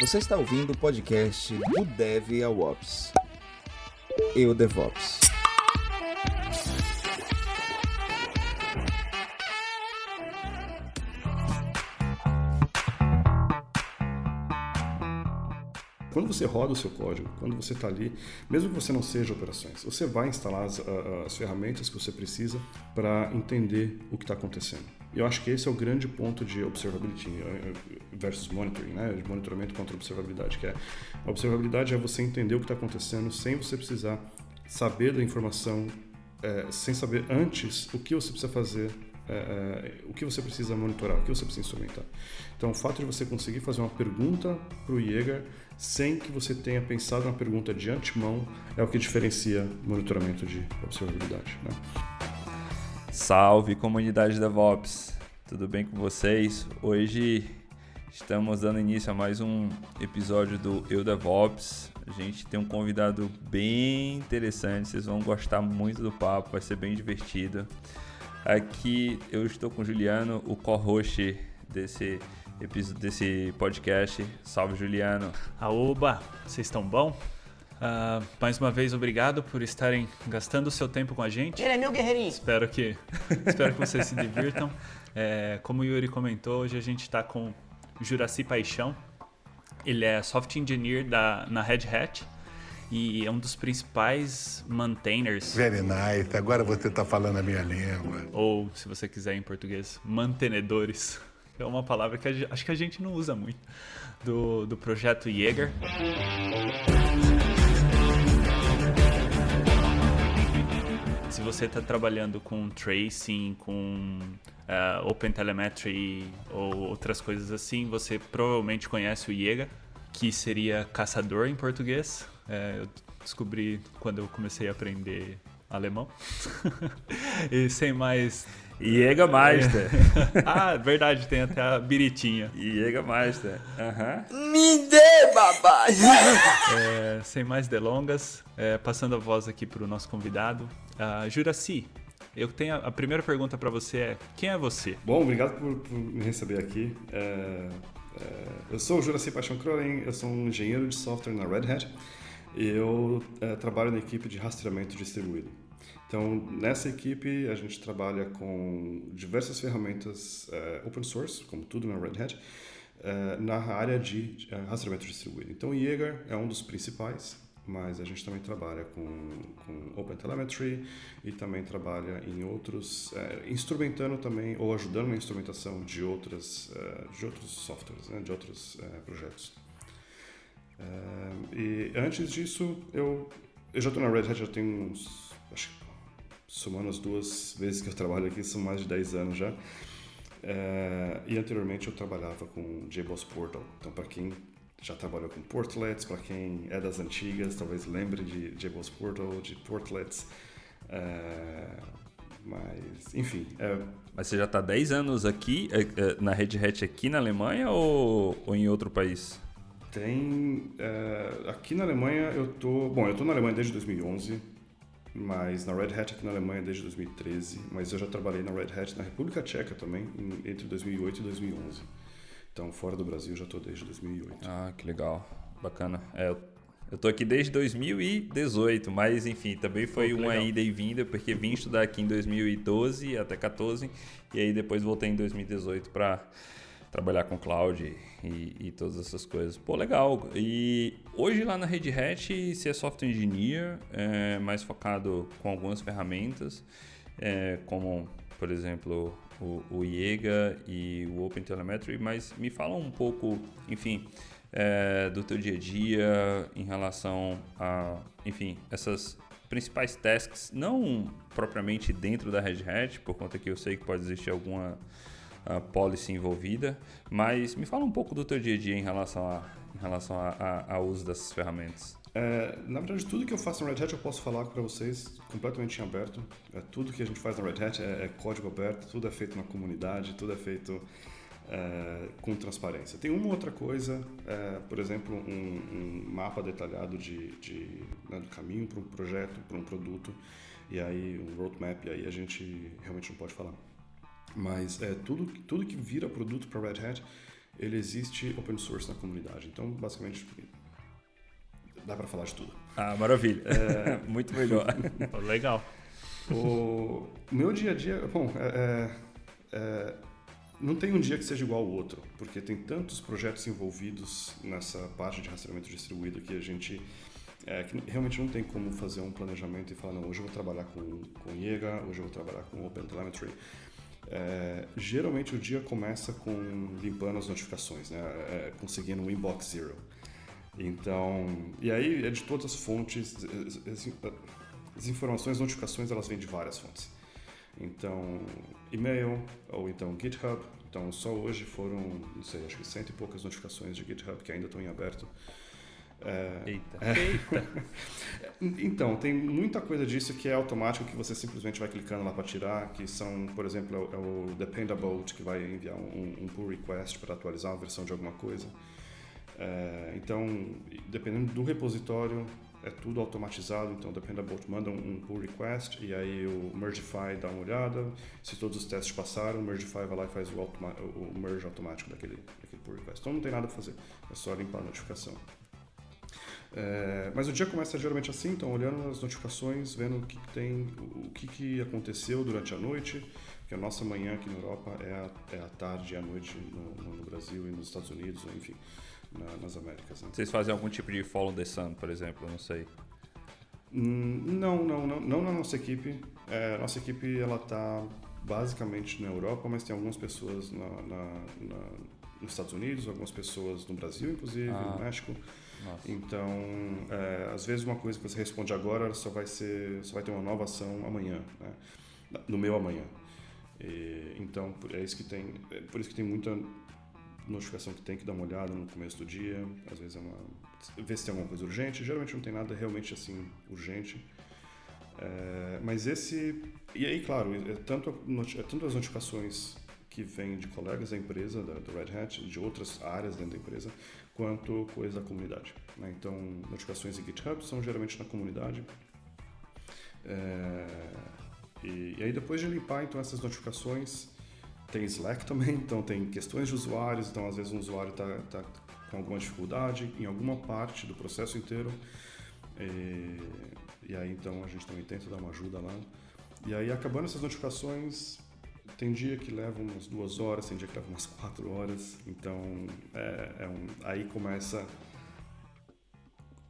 Você está ouvindo o podcast do Dev ao Ops. Eu DevOps. Você roda o seu código, quando você está ali, mesmo que você não seja operações, você vai instalar as, as ferramentas que você precisa para entender o que está acontecendo. Eu acho que esse é o grande ponto de observability eh, versus monitoring, né? de monitoramento contra observabilidade, que é a observabilidade é você entender o que está acontecendo sem você precisar saber da informação, é, sem saber antes o que você precisa fazer é, é, o que você precisa monitorar, o que você precisa instrumentar. Então, o fato de você conseguir fazer uma pergunta para o Jäger sem que você tenha pensado na pergunta de antemão é o que diferencia monitoramento de observabilidade. Né? Salve comunidade DevOps, tudo bem com vocês? Hoje estamos dando início a mais um episódio do Eu DevOps. A gente tem um convidado bem interessante, vocês vão gostar muito do papo, vai ser bem divertido. Aqui eu estou com o Juliano, o co-host desse desse podcast. Salve, Juliano. Aoba, vocês estão bom? Uh, mais uma vez, obrigado por estarem gastando o seu tempo com a gente. Ele é meu guerreirinho. Espero que, espero que vocês se divirtam. É, como o Yuri comentou, hoje a gente está com Juraci Paixão. Ele é software engineer da, na Red Hat e é um dos principais maintainers. Very nice, agora você está falando a minha língua. Ou, se você quiser em português, mantenedores. É uma palavra que a, acho que a gente não usa muito. Do, do projeto Jaeger. Se você está trabalhando com tracing, com uh, OpenTelemetry ou outras coisas assim, você provavelmente conhece o Jaeger, que seria caçador em português. É, eu descobri quando eu comecei a aprender alemão. e sem mais. Jägermeister. ah, verdade, tem até a biritinha. Jägermeister. Uhum. Me dê, babá! é, sem mais delongas, é, passando a voz aqui para o nosso convidado, uh, Juraci. Eu tenho a, a primeira pergunta para você é quem é você? Bom, obrigado por, por me receber aqui. É, é, eu sou o Juraci Paixão Croren, eu sou um engenheiro de software na Red Hat eu é, trabalho na equipe de rastreamento distribuído. Então, nessa equipe, a gente trabalha com diversas ferramentas uh, open source, como tudo na Red Hat, uh, na área de rastreamento distribuído. Então, o Jaeger é um dos principais, mas a gente também trabalha com, com OpenTelemetry e também trabalha em outros, instrumentando também, ou ajudando na instrumentação de, outras, de outros softwares, né, de outros projetos. E antes disso, eu, eu já estou na Red Hat já tem uns, acho que somando as duas vezes que eu trabalho aqui, são mais de 10 anos já. É, e anteriormente eu trabalhava com JBoss Portal. Então, para quem já trabalhou com portlets, para quem é das antigas, talvez lembre de JBoss Portal, de portlets. É, mas, enfim. É... Mas você já está 10 anos aqui, na Red Hat aqui na Alemanha ou, ou em outro país? Tem. aqui na Alemanha eu tô. Bom, eu tô na Alemanha desde 2011 mas na Red Hat aqui na Alemanha desde 2013, mas eu já trabalhei na Red Hat na República Tcheca também, entre 2008 e 2011. Então, fora do Brasil, já estou desde 2008. Ah, que legal. Bacana. É, eu estou aqui desde 2018, mas enfim, também foi oh, uma ida e vinda, porque vim estudar aqui em 2012 até 14, e aí depois voltei em 2018 para trabalhar com cloud e, e, todas essas coisas. Pô, legal. E hoje lá na Red Hat, você é software engineer, é, mais focado com algumas ferramentas, é, como, por exemplo, o, o IEGA e o OpenTelemetry, mas me fala um pouco, enfim, é, do teu dia a dia em relação a, enfim, essas principais tasks, não propriamente dentro da Red Hat, por conta que eu sei que pode existir alguma policy envolvida, mas me fala um pouco do teu dia a dia em relação a, em relação a, a, ao uso dessas ferramentas. É, na verdade, tudo que eu faço na Red Hat eu posso falar para vocês completamente em aberto. É, tudo que a gente faz na Red Hat é, é, código aberto, tudo é feito na comunidade, tudo é feito é, com transparência. Tem uma outra coisa, é, por exemplo, um, um, mapa detalhado de, de né, do caminho para um projeto, para um produto, e aí um roadmap, e aí a gente realmente não pode falar. Mas é, tudo, tudo que vira produto para Red Hat, ele existe open source na comunidade. Então, basicamente, dá para falar de tudo. Ah, maravilha. É... Muito melhor. Legal. O meu dia a dia, bom, é, é, é não tem um dia que seja igual ao outro, porque tem tantos projetos envolvidos nessa parte de rastreamento distribuído que a gente é, que realmente não tem como fazer um planejamento e falar, não, hoje eu vou trabalhar com, com IEGA, hoje eu vou trabalhar com OpenTelemetry. É, geralmente o dia começa com limpando as notificações, né? É, conseguindo um inbox zero. Então, e aí é de todas as fontes, as, as informações, notificações, elas vêm de várias fontes. Então, e-mail ou então GitHub. Então, só hoje foram, não sei, acho que cento e poucas notificações de GitHub que ainda estão em aberto. É, eita. É, eita. então, tem muita coisa disso que é automático, que você simplesmente vai clicando lá para tirar, que são, por exemplo, é o é Dependable, que vai enviar um, um pull request para atualizar uma versão de alguma coisa. É, então, dependendo do repositório, é tudo automatizado, então Dependable manda um, pull request e aí o Mergify dá uma olhada, se todos os testes passaram, o Mergify vai lá e faz o, o merge automático daquele, daquele pull request. Então não tem nada para fazer, é só limpar a notificação. É, mas o dia começa geralmente assim, então olhando as notificações, vendo o que, que tem, o que, que aconteceu durante a noite, porque a nossa manhã aqui na Europa é a, é a tarde e a noite no, no Brasil e nos Estados Unidos, enfim na, nas Américas. Né? Vocês fazem algum tipo de follow the sun, por exemplo? Não sei. Hum, não, não, não, não na nossa equipe. É, nossa equipe ela está basicamente na Europa, mas tem algumas pessoas na, na, nos Estados Unidos, algumas pessoas no Brasil, inclusive, ah, no México. Nossa. Então, é, às vezes uma coisa que você responde agora só vai ser, só vai ter uma nova ação amanhã, né? no meu amanhã. E, então, é isso que tem, é por isso que tem muita notificação que tem que dar uma olhada no começo do dia, às vezes é uma ver se tem alguma coisa urgente, geralmente não tem nada realmente assim urgente. É, mas esse e aí claro é tanto é tanto as notificações que vêm de colegas da empresa da, Red Hat de outras áreas dentro da empresa quanto coisa da comunidade né? então notificações em GitHub são geralmente na comunidade é, e, e, aí depois de limpar então essas notificações tem Slack também, então tem questões de usuários, então às vezes um usuário está tá com alguma dificuldade em alguma parte do processo inteiro. E, e, aí então a gente também tenta dar uma ajuda lá. E aí acabando essas notificações, tem dia que leva umas duas horas, tem dia que leva umas quatro horas. Então é, é um, aí começa,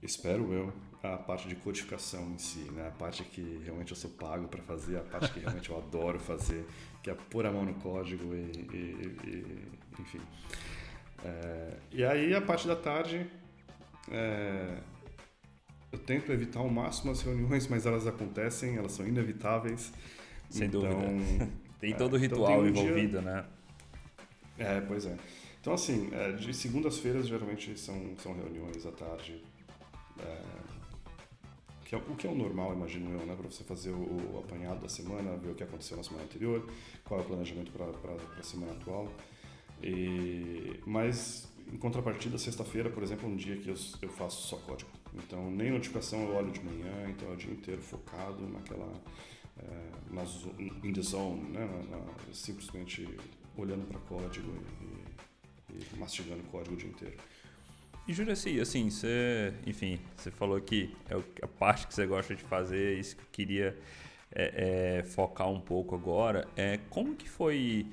espero eu, a parte de codificação em si, né? A parte que realmente eu sou pago para fazer, a parte que realmente eu adoro fazer, que é pôr a mão no código e, e, e enfim. É, e aí a parte da tarde é, eu tento evitar ao máximo as reuniões, mas elas acontecem, elas são inevitáveis. Sem então, dúvida. Tem é, todo o então ritual então um envolvido, dia... né? É, pois é. Então, assim, é, de segundas-feiras geralmente são, são reuniões à tarde. É, que é, o que é o normal, imagino eu, né? Para você fazer o, o, apanhado da semana, ver o que aconteceu na semana anterior, qual é o planejamento para a semana atual. E, mas, em contrapartida, sexta-feira, por exemplo, é um dia que eu, eu faço só código. Então, nem notificação eu olho de manhã, então é o dia inteiro focado naquela. É, na, in the zone, né? Na, na, simplesmente olhando para código e, e, mastigando código o dia inteiro. E Juraci, assim, você, enfim, você falou que é a parte que você gosta de fazer, isso que eu queria é, é, focar um pouco agora. É, como que foi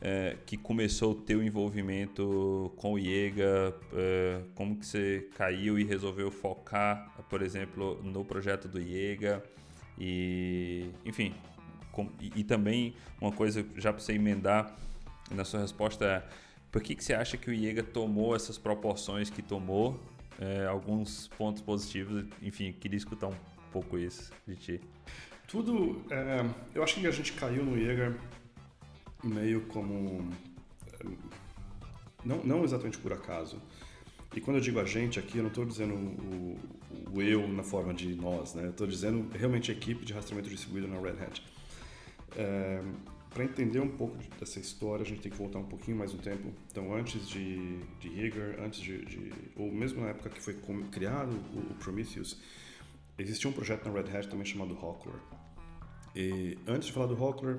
é, que começou o teu envolvimento com o IEGA? É, como que você caiu e resolveu focar, por exemplo, no projeto do IEGA? E, enfim, com, e, e, também uma coisa, já para você emendar na sua resposta é por que, que você acha que o IEGA tomou essas proporções que tomou? É, alguns pontos positivos, enfim, queria escutar um pouco isso de ti. Tudo, é, eu acho que a gente caiu no IEGA meio como, é, não, não exatamente por acaso. E quando eu digo a gente aqui, eu não estou dizendo o, o, eu na forma de nós, né? Estou dizendo realmente a equipe de rastreamento distribuído na Red Hat. É, para entender um pouco dessa história, a gente tem que voltar um pouquinho mais no tempo. Então, antes de, de Rigor, antes de, de, ou mesmo na época que foi criado o, o Prometheus, existia um projeto na Red Hat também chamado Hawkler. E antes de falar do Hawkler,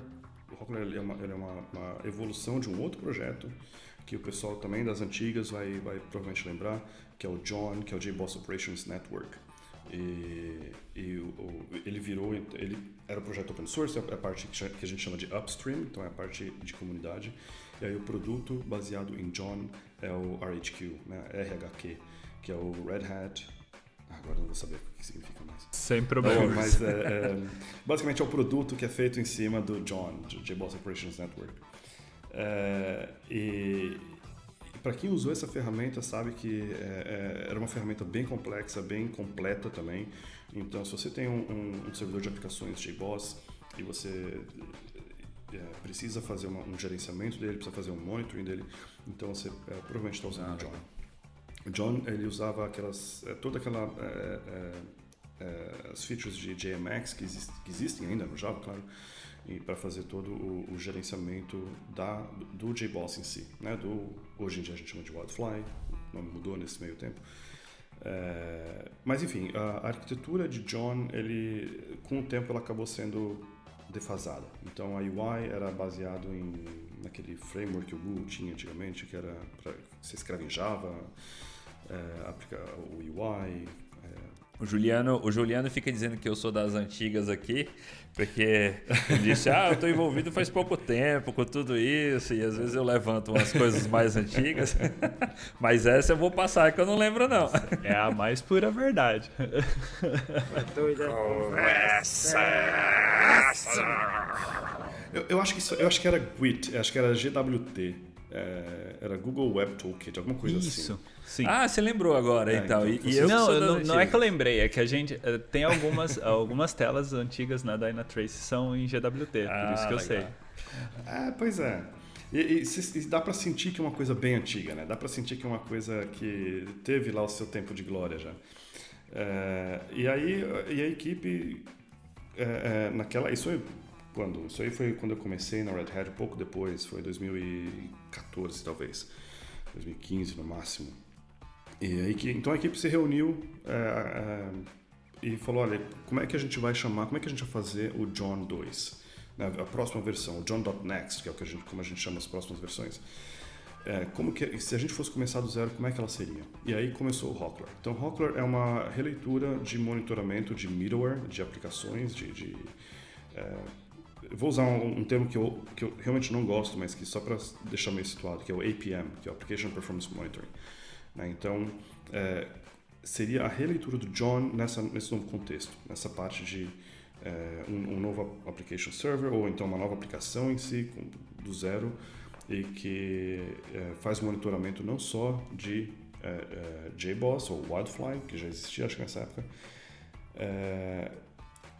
o Hawkler ele é, uma, é uma, uma, evolução de um outro projeto que o pessoal também das antigas vai, vai provavelmente lembrar, que é o John, que é o JBoss Operations Network. E, e o, ele virou, ele era um projeto open source, é a parte que a gente chama de upstream, então é a parte de comunidade. E aí o produto baseado em John é o RHQ, né, RHQ, que é o Red Hat. Agora não vou saber o que significa mais. Sem problema. Mas é, é, basicamente é o produto que é feito em cima do John, do JBoss Operations Network. É, e, para quem usou essa ferramenta sabe que é, é, era uma ferramenta bem complexa, bem completa também. Então, se você tem um, um, um servidor de aplicações JBoss e você é, precisa fazer uma, um gerenciamento dele, precisa fazer um monitoring dele, então você é, provavelmente está usando o John. O John ele usava aquelas é, toda aquela as features de JMX que, exist, que existem ainda no Java, claro para fazer todo o, o, gerenciamento da, do JBoss em si. Né? Do, hoje em dia a gente chama de Wildfly, o nome mudou nesse meio tempo. É, mas enfim, a, arquitetura de John, ele, com o tempo, ela acabou sendo defasada. Então a UI era baseado em naquele framework que o Google tinha antigamente, que era para você escreve em Java, é, o UI, o Juliano, o Juliano fica dizendo que eu sou das antigas aqui, porque ele disse: Ah, eu estou envolvido faz pouco tempo com tudo isso, e às vezes eu levanto umas coisas mais antigas, mas essa eu vou passar que eu não lembro, não. É a mais pura verdade. Conversa! Eu, eu, acho que isso, eu acho que era GWT, acho que era GWT. É, era Google Web Toolkit, alguma coisa Isso, assim. Sim. Ah, você lembrou agora, é, então. então. E, e eu não, não, não, é que eu lembrei, é que a gente uh, tem algumas, algumas telas antigas na Dynatrace são em GWT, ah, por isso que eu legal. sei. É, pois é. E, e, e dá para sentir que é uma coisa bem antiga, né? Dá para sentir que é uma coisa que teve lá o seu tempo de glória já. É, e aí e a equipe é, é naquela isso quando? Isso aí foi quando eu comecei na Red Hat, pouco depois, foi 2014 talvez, 2015 no máximo. E aí que, então a equipe se reuniu é, é, e falou, olha, como é que a gente vai chamar, como é que a gente vai fazer o John 2? Né, a próxima versão, o John.next, que é o que a gente, como a gente chama as próximas versões. É, como que, se a gente fosse começar do zero, como é que ela seria? E aí começou o Hawkler. Então, Hawkler é uma releitura de monitoramento de middleware, de aplicações, de, de é, vou usar um, um, termo que eu, que eu realmente não gosto, mas que só para deixar meio situado, que é o APM, que é o Application Performance Monitoring. Né? Então, é, seria a releitura do John nessa, nesse novo contexto, nessa parte de é, um, um, novo application server ou então uma nova aplicação em si, com, do zero, e que é, faz monitoramento não só de é, é, JBoss ou Wildfly, que já existia acho que nessa época, é,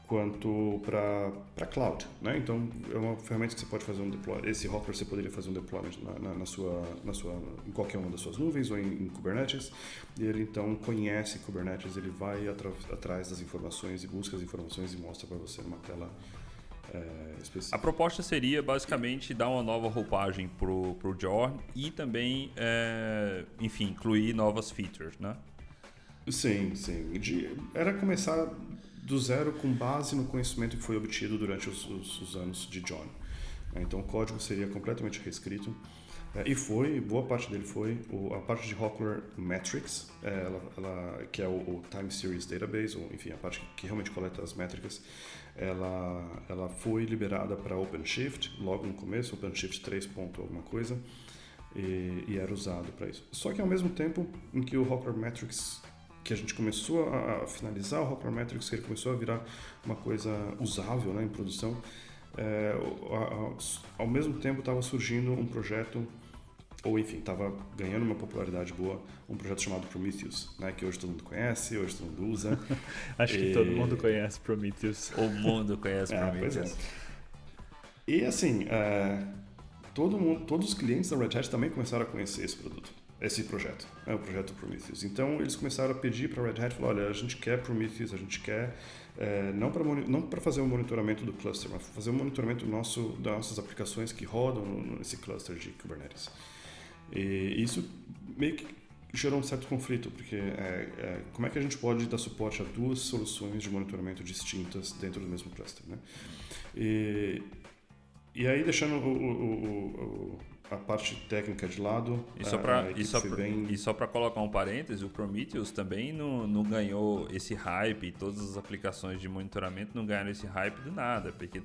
quanto para cloud. Né? Então, é uma ferramenta que você pode fazer um deploy. Esse Hopper você poderia fazer um deployment na, na, na, sua, na sua, em qualquer uma das suas nuvens ou em, em Kubernetes. E ele então conhece Kubernetes, ele vai atra, atrás das informações e busca as informações e mostra para você numa tela é, específica. A proposta seria basicamente dar uma nova roupagem para o Jorn e também, é, enfim, incluir novas features, né? Sim, sim. De, era começar do zero com base no conhecimento que foi obtido durante os, os, os anos de John. É, então o código seria completamente reescrito. É, e foi, boa parte dele foi, a parte de Hawkler Metrics, é, ela, ela, que é o, o, Time Series Database, ou enfim, a parte que realmente coleta as métricas, ela, ela foi liberada para OpenShift logo no começo, OpenShift 3. alguma coisa, e, e era usado para isso. Só que ao mesmo tempo em que o Hawkler Metrics que a gente começou a, finalizar o Hopper Metrics, que ele começou a virar uma coisa usável né, em produção, é, ao mesmo tempo estava surgindo um projeto, ou enfim, estava ganhando uma popularidade boa, um projeto chamado Prometheus, né, que hoje todo mundo conhece, hoje todo mundo usa. Acho e... que todo mundo conhece Prometheus. O mundo conhece é, Prometheus. É. E assim, é, todo mundo, todos os clientes da Red Hat também começaram a conhecer esse produto esse projeto, né, o projeto Prometheus. Então eles começaram a pedir para a Red Hat, falar, olha, a gente quer Prometheus, a gente quer é, não para não para fazer um monitoramento do cluster, mas fazer um monitoramento nosso das nossas aplicações que rodam nesse cluster de Kubernetes. E isso meio que gerou um certo conflito, porque é, é, como é que a gente pode dar suporte a duas soluções de monitoramento distintas dentro do mesmo cluster, né? E, e aí deixando o, o, o, a parte técnica de lado. E só para bem... colocar um parêntese, o Prometheus também não, não ganhou esse hype, todas as aplicações de monitoramento não ganharam esse hype do nada, porque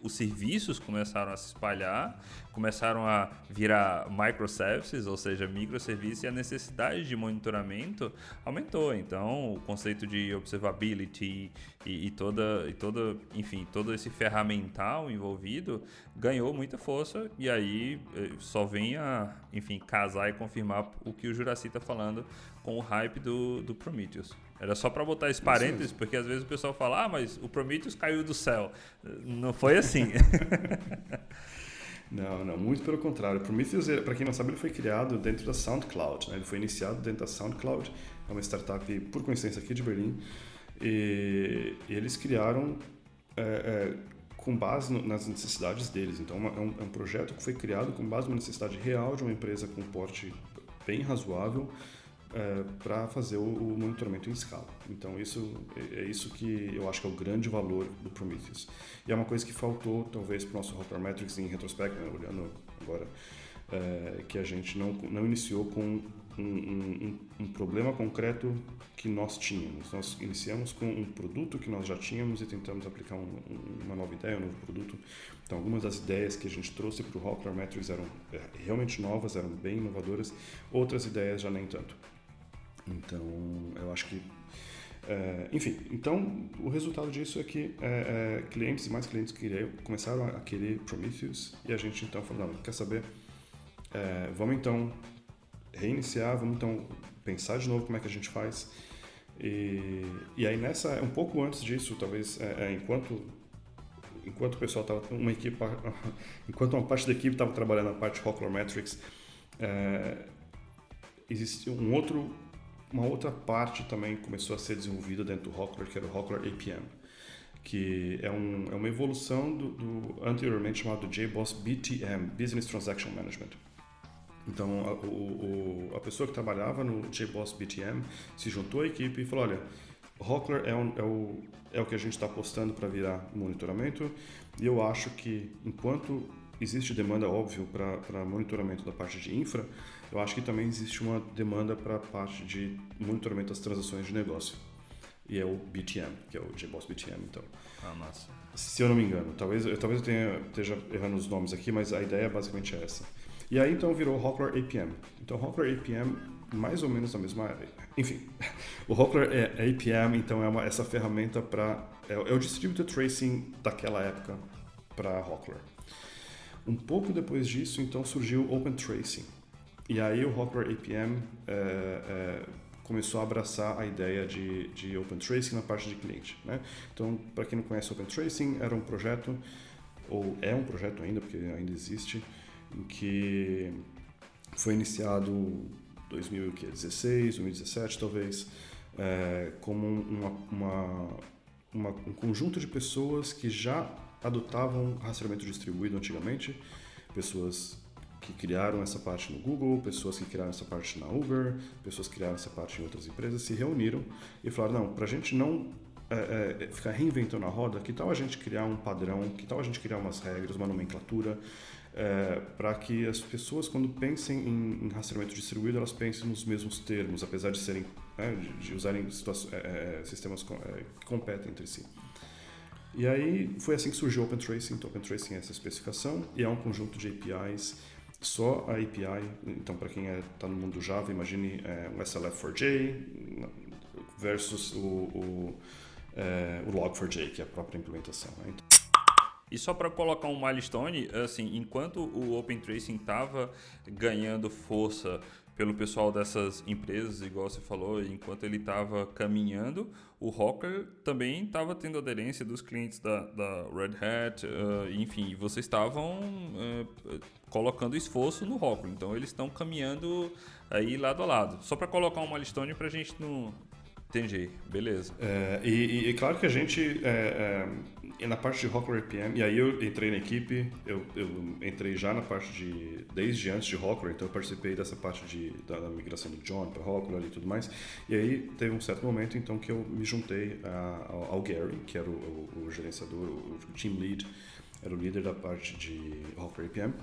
os serviços começaram a se espalhar, começaram a virar microservices, ou seja, microserviços, e a necessidade de monitoramento aumentou. Então, o conceito de observability e, e, toda, e toda, enfim, todo esse ferramental envolvido ganhou muita força e aí eh, só vem a, enfim, casar e confirmar o que o Juraci está falando com o hype do, do Prometheus. Era só para botar esse parênteses, porque às vezes o pessoal fala, ah, mas o Prometheus caiu do céu. Não foi assim. Não, não, muito pelo contrário. O Prometheus, para quem não sabe, ele foi criado dentro da SoundCloud. Né? Ele foi iniciado dentro da SoundCloud, é uma startup, por coincidência, aqui de Berlim. E, eles criaram é, é, com base no, nas necessidades deles. Então, uma, é, um, é um projeto que foi criado com base numa necessidade real de uma empresa com porte bem razoável, é, para fazer o, o, monitoramento em escala. Então isso é, é, isso que eu acho que é o grande valor do Prometheus. E é uma coisa que faltou talvez para o nosso Hopper Metrics em retrospecto, né, olhando agora, é, que a gente não, não iniciou com um, um, um, problema concreto que nós tínhamos. Nós iniciamos com um produto que nós já tínhamos e tentamos aplicar uma nova ideia, um novo produto. Então, algumas das ideias que a gente trouxe para o Hawker Metrics eram é, realmente novas, eram bem inovadoras, outras ideias já nem tanto. Então, eu acho que. É, enfim, então o resultado disso é que é, é, clientes e mais clientes queriam, começaram a querer Prometheus e a gente então falou: não, quer saber? Vamos então reiniciar, vamos então pensar de novo como é que a gente faz. E, e aí, nessa, um pouco antes disso, talvez, enquanto enquanto o pessoal estava uma equipe enquanto uma parte da equipe estava trabalhando na parte Hawkler Metrics é, existia um outro uma outra parte também começou a ser desenvolvida dentro do Hawkler, que era o Hawkler APM, que é, um, é uma evolução do, do anteriormente chamado JBoss BTM, Business Transaction Management. Então, a, o, a pessoa que trabalhava no JBoss BTM se juntou à equipe e falou, olha, Hawkler é, um, é, o, é o que a gente está apostando para virar monitoramento e eu acho que enquanto existe demanda, óbvio, para monitoramento da parte de infra, eu acho que também existe uma demanda para a parte de monitoramento das transações de negócio. E é o BTM, que é o JBoss BTM, então. Ah, massa. Se eu não me engano. Talvez, eu, talvez eu tenha, esteja errando os nomes aqui, mas a ideia basicamente é essa. E aí então virou Hawkler APM. Então Hawkler APM, mais ou menos a mesma... Enfim, o Hawkler é APM, então é uma, essa ferramenta para... É, é o Distributed Tracing daquela época para Hawkler. Um pouco depois disso, então, surgiu Open Tracing. E aí o Hawker APM é, é, começou a abraçar a ideia de, de Open Tracing na parte de cliente. Né? Então, para quem não conhece Open Tracing, era um projeto, ou é um projeto ainda, porque ainda existe, em que foi iniciado em 2016, 2017 talvez, é, como uma, uma, uma, um conjunto de pessoas que já adotavam rastreamento distribuído antigamente, pessoas que criaram essa parte no Google, pessoas que criaram essa parte na Uber, pessoas que criaram essa parte em outras empresas, se reuniram e falaram: não, para a gente não é, é, ficar reinventando a roda, que tal a gente criar um padrão, que tal a gente criar umas regras, uma nomenclatura, é, para que as pessoas, quando pensem em, em, rastreamento distribuído, elas pensem nos mesmos termos, apesar de serem né, de, de, usarem é, é, sistemas é, que competem entre si. E aí foi assim que surgiu o Open Tracing. Então, Open Tracing é essa especificação e é um conjunto de APIs. Só a API, então para quem está é, tá no mundo Java, imagine é, um SLF4j versus o, o, é, o Log4j, que é a própria implementação. Né? Então... E só para colocar um milestone, assim, enquanto o Open Tracing estava ganhando força pelo pessoal dessas empresas, igual você falou, enquanto ele estava caminhando, o Rocker também estava tendo aderência dos clientes da, da Red Hat, uh, enfim, vocês estavam uh, colocando esforço no Rocker, então eles estão caminhando aí lado a lado. Só para colocar uma milestone para a gente não Entendi, beleza. É, e, e, claro que a gente, é, é, na parte de Hawker RPM, e aí eu entrei na equipe, eu, eu, entrei já na parte de, desde antes de Hawker, então eu participei dessa parte de, da, da migração do John para Hawker e tudo mais, e aí teve um certo momento então que eu me juntei a, ao, ao, Gary, que era o, o, o gerenciador, o, team lead, era o líder da parte de Hawker RPM,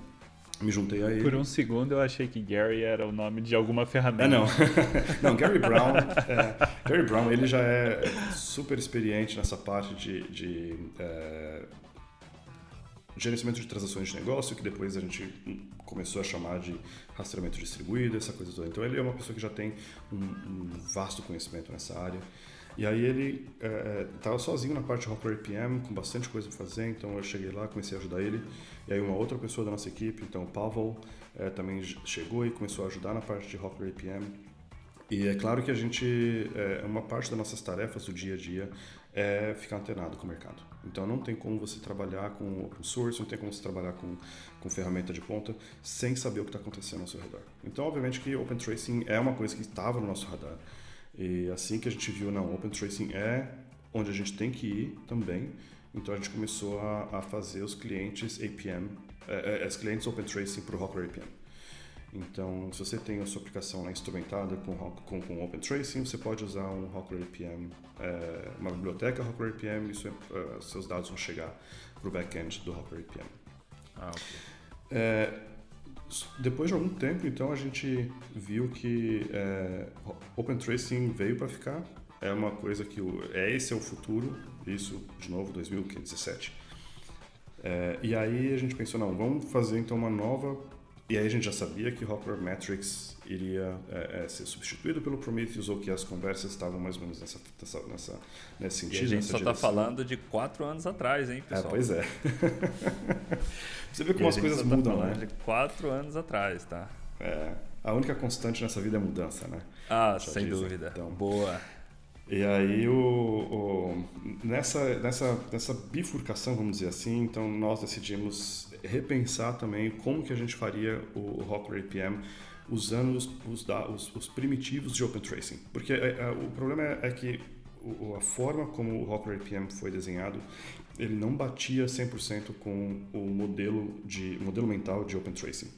me juntei a ele. Por um segundo eu achei que Gary era o nome de alguma ferramenta. Ah, não. não, Gary Brown. É, Gary Brown, ele já é super experiente nessa parte de, de é, gerenciamento de transações de negócio, que depois a gente começou a chamar de rastreamento distribuído, essa coisa toda. Então ele é uma pessoa que já tem um, um vasto conhecimento nessa área. E aí ele estava é, sozinho na parte de Hopper APM, com bastante coisa para fazer, então eu cheguei lá, comecei a ajudar ele. E aí uma outra pessoa da nossa equipe, então o Pavel, é, também chegou e começou a ajudar na parte de Hopper APM. E é claro que a gente, é, uma parte das nossas tarefas do dia a dia é ficar antenado com o mercado. Então não tem como você trabalhar com open source, não tem como você trabalhar com, com ferramenta de ponta sem saber o que está acontecendo ao seu redor. Então obviamente que Open Tracing é uma coisa que estava no nosso radar. E assim que a gente viu, não, Open Tracing é onde a gente tem que ir também, então a gente começou a, a fazer os clientes APM, é, é, os clientes Open Tracing para o Hawker APM. Então, se você tem a sua aplicação lá instrumentada com, com, com Open Tracing, você pode usar um Hawker APM, é, uma biblioteca Hawker APM, e uh, seus dados vão chegar para o back-end do Hawker APM. Ah, é, depois de algum tempo, então, a gente viu que é, Open Tracing veio para ficar. É uma coisa que o, é esse é o futuro. Isso, de novo, 2017. É, e aí a gente pensou, não, vamos fazer então uma nova. E aí a gente já sabia que Hopper Metrics iria é, é, ser substituído pelo Prometheus ou que as conversas estavam mais ou menos nessa, nessa, nessa nesse sentido. E a gente só está falando de quatro anos atrás, hein, pessoal? É, pois é. Você vê como as coisas tá mudam, né? De quatro anos atrás, tá? É. A única constante nessa vida é mudança, né? Ah, Já sem dizem. dúvida. Então, Boa. E aí, o, o, nessa, nessa, nessa bifurcação, vamos dizer assim, então nós decidimos repensar também como que a gente faria o, Hawker APM usando os, os, os, os primitivos de Open Tracing. Porque é, é, o problema é, é que a forma como o Hawker APM foi desenhado, ele não batia 100% com o modelo, de, modelo mental de Open Tracing.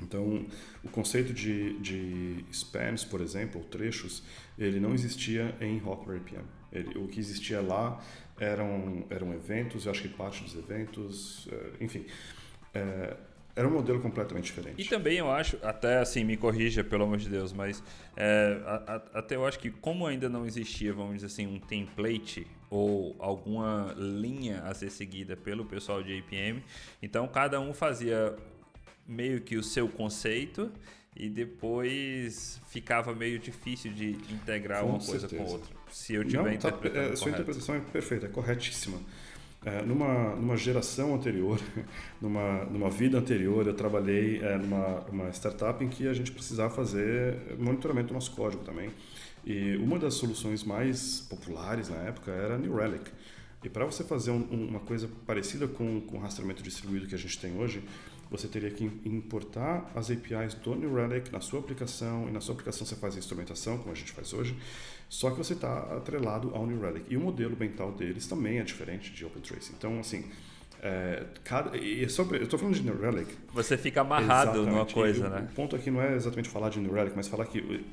Então, o conceito de, de spans, por exemplo, trechos, ele não existia em Hawker APM. Ele, o que existia lá eram, eram eventos, eu acho que parte dos eventos, eh, enfim. É, era um modelo completamente diferente. E também eu acho, até assim, me corrija, pelo amor de Deus, mas é, a, a, até eu acho que como ainda não existia, vamos dizer assim, um template ou alguma linha a ser seguida pelo pessoal de APM, então cada um fazia meio que o seu conceito e depois ficava meio difícil de integrar com uma certeza. coisa com outra. Se eu tiver Não, tá, é, Sua interpretação é perfeita, é corretíssima. É, numa, numa geração anterior, numa, numa vida anterior, eu trabalhei é, numa uma startup em que a gente precisava fazer monitoramento do nosso código também. E uma das soluções mais populares na época era New Relic. E para você fazer um, uma coisa parecida com, com o rastreamento distribuído que a gente tem hoje, você teria que importar as APIs do New Relic na sua aplicação, e na sua aplicação você faz a instrumentação, como a gente faz hoje, só que você está atrelado ao New Relic. E o modelo mental deles também é diferente de OpenTracing. Então, assim, é, cada, e sobre, eu estou falando de New Relic. Você fica amarrado exatamente. numa coisa, e né? O ponto aqui não é exatamente falar de New Relic, mas falar que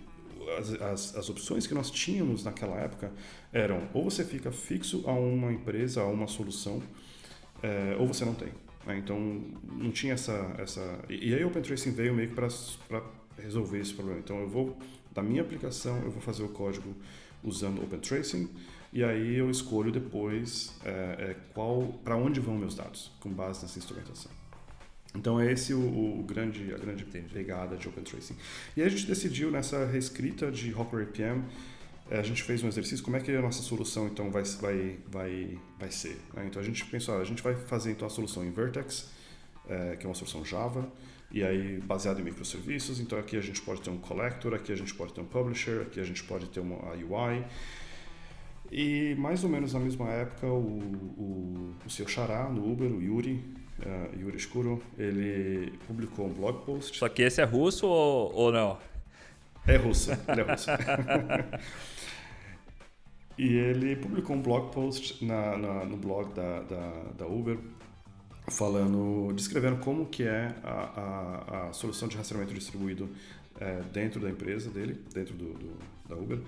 as, as, as, opções que nós tínhamos naquela época eram ou você fica fixo a uma empresa, a uma solução, é, ou você não tem. Né? Então, não tinha essa... essa e, aí o OpenTracing veio meio que para resolver esse problema. Então, eu vou, da minha aplicação, eu vou fazer o código usando OpenTracing e aí eu escolho depois é, é, qual para onde vão meus dados, com base nessa instrumentação. Então é esse o, o, grande a grande pegada de OpenTracing. E aí a gente decidiu nessa reescrita de Hopper APM é, a gente fez um exercício, como é que a nossa solução então vai, vai, vai, vai ser? Né? Então a gente pensou, a gente vai fazer então a solução em Vertex, é, que é uma solução Java, e aí baseado em microserviços, então aqui a gente pode ter um collector, aqui a gente pode ter um publisher, aqui a gente pode ter uma UI, e mais ou menos na mesma época o, o, o seu xará no Uber, o Yuri, uh, Yuri Escuro, ele publicou um blog post. Só que esse é russo ou, ou não? É russo, ele é russo. E ele publicou um blog post na, na no blog da, da, da, Uber falando, descrevendo como que é a, a, a solução de rastreamento distribuído é, dentro da empresa dele, dentro do, do da Uber.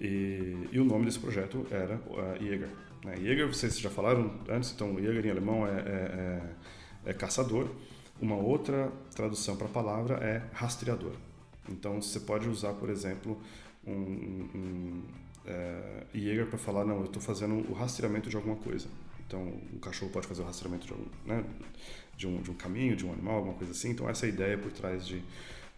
E, e, o nome desse projeto era uh, Jäger. Né? Jäger, vocês já falaram antes, então Jäger em alemão é, é, é, é caçador. Uma outra tradução para a palavra é rastreador. Então você pode usar, por exemplo, um, um é, Jäger para falar, não, eu estou fazendo o rastreamento de alguma coisa. Então o cachorro pode fazer o rastreamento de, né, de, um, de um caminho, de um animal, alguma coisa assim. Então essa é a ideia por trás de,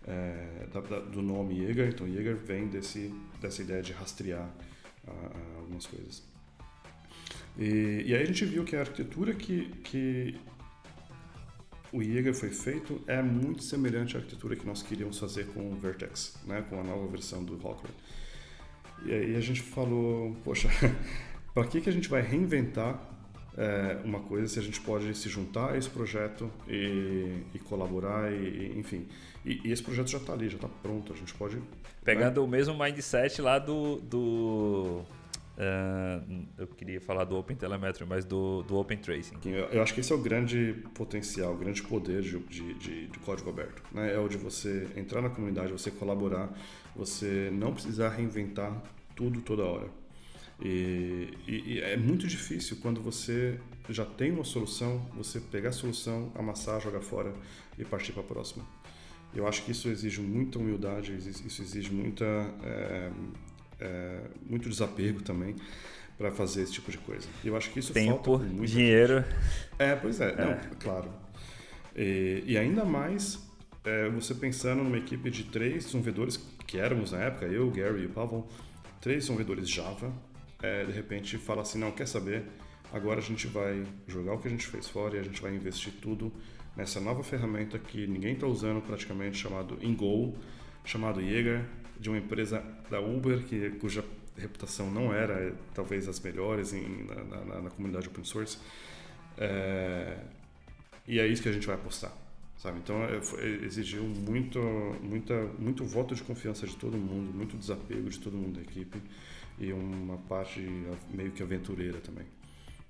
é, da, da, do nome Jäger. Então Jäger vem desse, dessa ideia de rastrear algumas coisas. E, e, aí a gente viu que a arquitetura que, que o Jäger foi feito é muito semelhante à arquitetura que nós queríamos fazer com o Vertex, né, com a nova versão do Valkyrie. E aí a gente falou, poxa, para que, que a gente vai reinventar é, uma coisa se a gente pode se juntar a esse projeto e, e colaborar, e, enfim. E, e, esse projeto já está ali, já está pronto, a gente pode... Pegando né? o mesmo mindset lá do... do Uh, eu queria falar do Open Telemetry, mas do, do Open Tracing. Eu, eu, acho que esse é o grande potencial, o grande poder de, de, de, de, código aberto. Né? É o de você entrar na comunidade, você colaborar, você não precisar reinventar tudo toda hora. E, e, e é muito difícil quando você já tem uma solução, você pegar a solução, amassar, jogar fora e partir para a próxima. Eu acho que isso exige muita humildade, isso exige muita é, é, muito desapego também para fazer esse tipo de coisa. E eu acho que isso Tempo, falta muito. dinheiro. É, pois é, é. Não, claro. E, e, ainda mais é, você pensando numa equipe de três desenvolvedores que éramos na época, eu, Gary e o Pavel, três desenvolvedores Java, é, de repente fala assim, não, quer saber? Agora a gente vai jogar o que a gente fez fora e a gente vai investir tudo nessa nova ferramenta que ninguém está usando praticamente, chamado InGo, chamado Jaeger, de uma empresa da Uber, que, cuja reputação não era talvez as melhores em, na, na, na, comunidade open source. É, e é isso que a gente vai apostar. Sabe? Então é, exigiu muito, muita, muito voto de confiança de todo mundo, muito desapego de todo mundo da equipe e uma parte meio que aventureira também.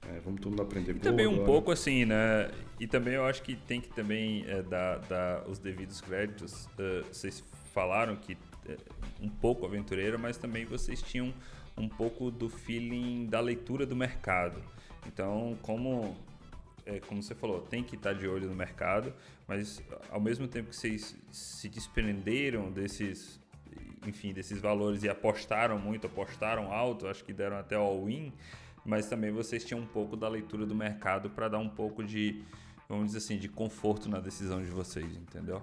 É, vamos todo mundo aprender. E também um pouco assim, né? E também eu acho que tem que também é, dar, dar os devidos créditos. Uh, vocês falaram que é, um pouco aventureira, mas também vocês tinham um pouco do feeling da leitura do mercado. Então, como é, como você falou, tem que estar de olho no mercado, mas ao mesmo tempo que vocês se desprenderam desses, enfim, desses valores e apostaram muito, apostaram alto, acho que deram até all-in, mas também vocês tinham um pouco da leitura do mercado para dar um pouco de, vamos dizer assim, de conforto na decisão de vocês, entendeu?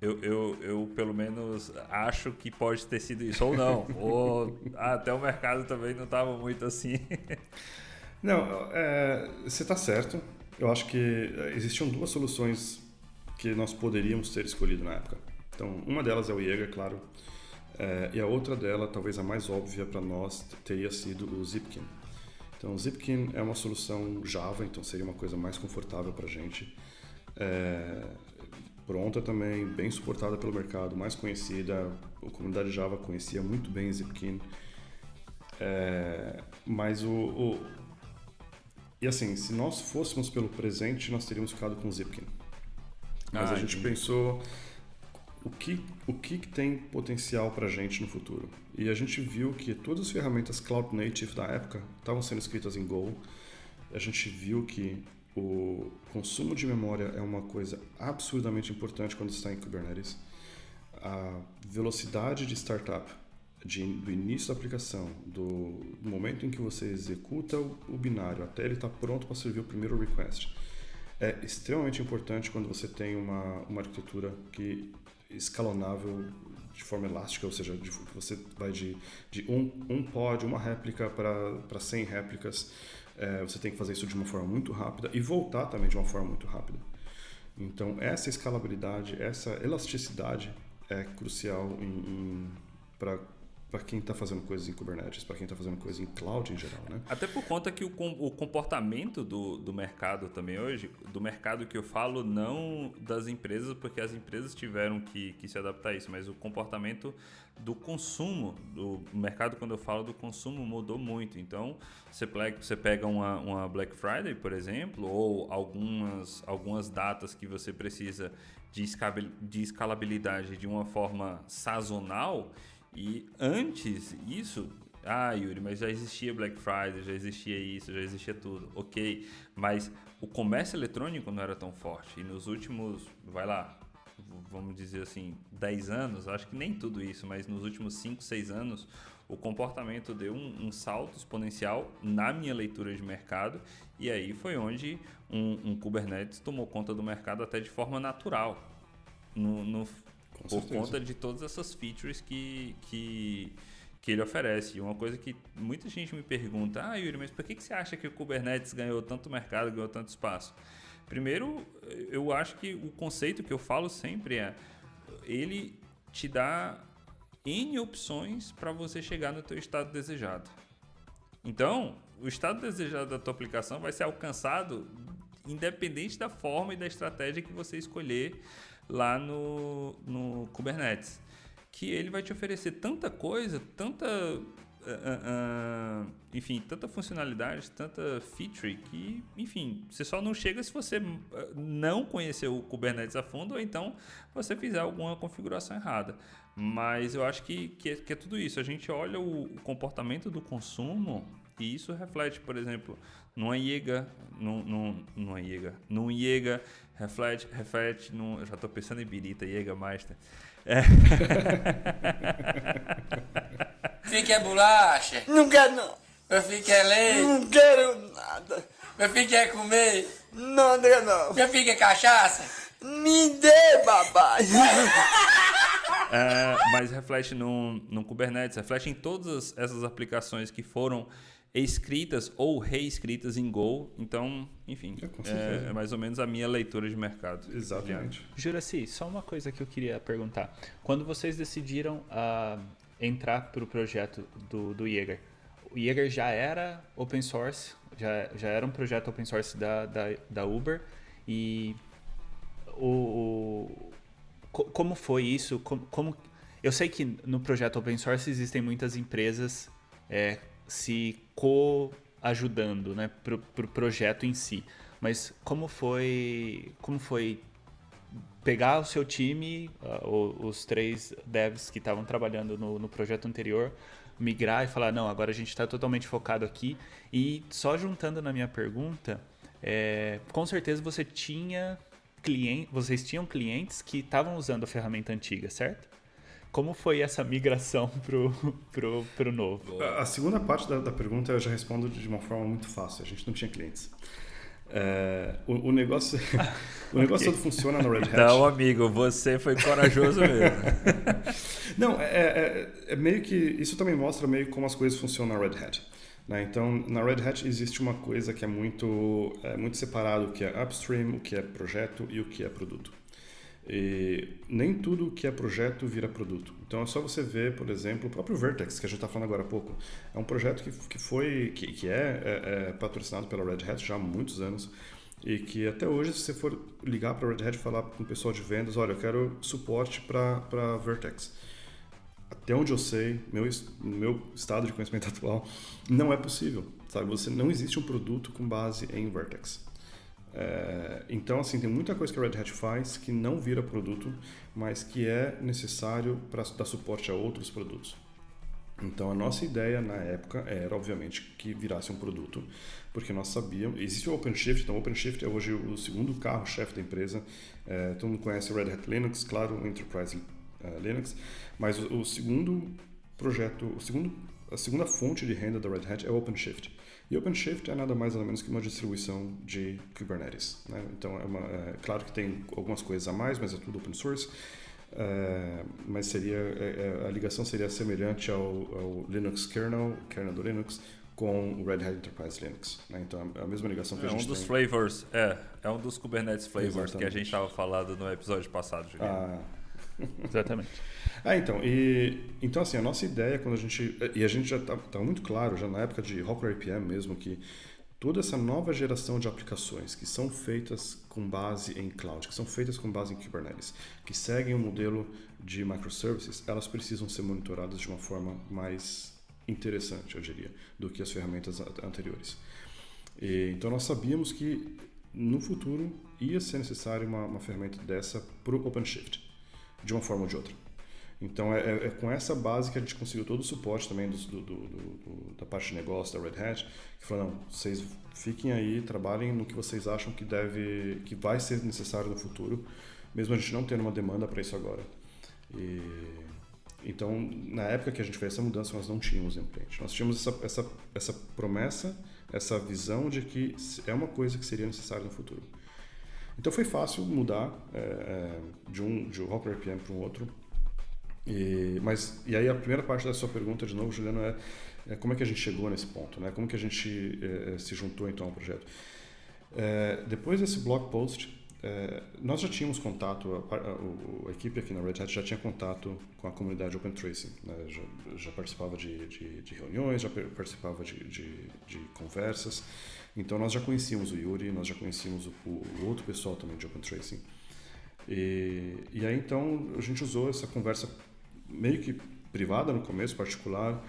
Eu, eu, eu, pelo menos acho que pode ter sido isso, ou não. ou ah, até o mercado também não estava muito assim. não, é, você está certo. Eu acho que existiam duas soluções que nós poderíamos ter escolhido na época. Então, uma delas é o Jaeger, claro. É, e a outra dela, talvez a mais óbvia para nós, teria sido o Zipkin. Então, o Zipkin é uma solução Java, então seria uma coisa mais confortável para a gente. É, pronta também, bem suportada pelo mercado, mais conhecida. A comunidade Java conhecia muito bem Zipkin. É, mas o, o, E assim, se nós fôssemos pelo presente, nós teríamos ficado com Zipkin. Mas ah, a gente entendi. pensou o que, o que tem potencial para a gente no futuro. E a gente viu que todas as ferramentas Cloud Native da época estavam sendo escritas em Go. A gente viu que o consumo de memória é uma coisa absurdamente importante quando está em Kubernetes. A velocidade de startup de, do início da aplicação, do, do, momento em que você executa o, o binário até ele estar tá pronto para servir o primeiro request, é extremamente importante quando você tem uma, uma arquitetura que escalonável de forma elástica, ou seja, de, você vai de, de um, um pod, uma réplica para 100 réplicas é, você tem que fazer isso de uma forma muito rápida e voltar também de uma forma muito rápida. Então, essa escalabilidade, essa elasticidade é crucial para para quem está fazendo coisas em Kubernetes, para quem está fazendo coisas em cloud em geral, né? Até por conta que o, o comportamento do, do mercado também hoje, do mercado que eu falo, não das empresas, porque as empresas tiveram que, que se adaptar a isso, mas o comportamento do consumo, do mercado, quando eu falo do consumo, mudou muito. Então, você, você pega uma, uma Black Friday, por exemplo, ou algumas, algumas datas que você precisa de escalabilidade de uma forma sazonal e antes isso, ah, Yuri, mas já existia Black Friday, já existia isso, já existia tudo. Ok, mas o comércio eletrônico não era tão forte. E nos últimos, vai lá, vamos dizer assim, 10 anos, acho que nem tudo isso, mas nos últimos 5, 6 anos, o comportamento deu um, um, salto exponencial na minha leitura de mercado. E aí foi onde um, um Kubernetes tomou conta do mercado até de forma natural. No, no, por certeza. conta de todas essas features que, que, que ele oferece. E uma coisa que muita gente me pergunta, ah, Yuri, mas por que, que você acha que o Kubernetes ganhou tanto mercado, ganhou tanto espaço? Primeiro, eu acho que o conceito que eu falo sempre é, ele te dá N opções para você chegar no teu estado desejado. Então, o estado desejado da tua aplicação vai ser alcançado independente da forma e da estratégia que você escolher lá no, no Kubernetes. Que ele vai te oferecer tanta coisa, tanta. Uh, uh, enfim, tanta funcionalidade, tanta feature que, enfim, você só não chega se você não conhecer o Kubernetes a fundo ou então você fizer alguma configuração errada. Mas eu acho que, que, é, que é tudo isso. A gente olha o, o comportamento do consumo e isso reflete, por exemplo, numa IEGA, num, num, numa IEGA, num IEGA, reflete, reflete num, eu já estou pensando em birita, IEGA Master. É. Fique é bolacha? Não quero não. Meu filho quer leite? Não quero nada. Meu filho quer comer? Não, não, não. Meu filho quer cachaça? Me dê, babai. É, mas reflete no, no Kubernetes, reflete em todas essas aplicações que foram escritas ou reescritas em Go. Então, enfim, é, é, mais ou menos a minha leitura de mercado. Exatamente. Juraci, só uma coisa que eu queria perguntar. Quando vocês decidiram uh, entrar para o projeto do, do Jaeger, o Jaeger já era open source, já, já era um projeto open source da, da, da Uber e o, o como foi isso? Como, como, eu sei que no projeto open source existem muitas empresas é, se co-ajudando né, para o pro projeto em si. Mas como foi, como foi pegar o seu time, uh, os três devs que estavam trabalhando no, no projeto anterior, migrar e falar, não, agora a gente está totalmente focado aqui. E só juntando na minha pergunta, é, com certeza você tinha cliente, vocês tinham clientes que estavam usando a ferramenta antiga, certo? Como foi essa migração pro, pro, pro novo? A segunda parte da, da pergunta eu já respondo de uma forma muito fácil. A gente não tinha clientes. É, o, o, negócio, o negócio okay. todo funciona no Red Hat. Não, amigo, você foi corajoso mesmo. não, é, é, é, meio que isso também mostra meio como as coisas funcionam na Red Hat. Né? Então, na Red Hat existe uma coisa que é muito, é muito separado, o que é upstream, o que é projeto e o que é produto. E nem tudo que é projeto vira produto. Então é só você ver, por exemplo, o próprio Vertex, que a gente está falando agora há pouco. É um projeto que, que foi, que, que é, é, é, patrocinado pela Red Hat já há muitos anos e que até hoje, se você for ligar para a Red Hat e falar com o pessoal de vendas, olha, eu quero suporte para Vertex. Até onde eu sei, meu, meu estado de conhecimento atual, não é possível. Sabe? Você não existe um produto com base em Vertex. É, então, assim, tem muita coisa que a Red Hat faz que não vira produto, mas que é necessário para dar suporte a outros produtos. Então, a nossa ideia na época era, obviamente, que virasse um produto, porque nós sabíamos. Existe o OpenShift, então, o OpenShift é hoje o segundo carro-chefe da empresa. É, todo mundo conhece o Red Hat Linux, claro, o Enterprise uh, Linux, mas o, o segundo projeto, o segundo, a segunda fonte de renda da Red Hat é o OpenShift. E OpenShift é nada mais nada menos que uma distribuição de Kubernetes. Né? Então, é, uma, é, claro que tem algumas coisas a mais, mas é tudo open source. É, mas seria é, é a ligação seria semelhante ao, ao, Linux kernel, kernel do Linux, com o Red Hat Enterprise Linux. Né? Então é a mesma ligação que é a gente um dos tem. flavors, é, é um dos Kubernetes flavors Exatamente. que a gente estava falando no episódio passado, Juliano. Ah, Exatamente. Ah, então, e então assim, a nossa ideia quando a gente e a gente já estava tá, muito claro já na época de Hawker RPM mesmo que toda essa nova geração de aplicações que são feitas com base em cloud, que são feitas com base em Kubernetes, que seguem o um modelo de microservices, elas precisam ser monitoradas de uma forma mais interessante, eu diria, do que as ferramentas anteriores. E, então nós sabíamos que no futuro ia ser necessário uma, uma ferramenta dessa para o OpenShift, de uma forma ou de outra. Então é, é, é, com essa base que a gente conseguiu todo o suporte também do, do, do, da parte de negócio da Red Hat, que falou, não, vocês fiquem aí, trabalhem no que vocês acham que deve, que vai ser necessário no futuro, mesmo a gente não tendo uma demanda para isso agora. E, então, na época que a gente fez essa mudança, nós não tínhamos ambiente. Nós tínhamos essa, essa, essa promessa, essa visão de que é uma coisa que seria necessária no futuro. Então foi fácil mudar é, de um de um Hopper RPM para um outro e, mas, e aí a primeira parte da sua pergunta, de novo, Juliano, é, é como é que a gente chegou nesse ponto, né? Como que a gente é, se juntou então ao projeto? É, depois desse blog post, é, nós já tínhamos contato, a, a, a, equipe aqui na Red Hat já tinha contato com a comunidade Open Tracing, né? já, já, participava de, de, de, reuniões, já participava de, de, conversas, então nós já conhecíamos o Yuri, nós já conhecíamos o, o outro pessoal também de Open Tracing. E, e aí então a gente usou essa conversa meio que privada no começo, particular,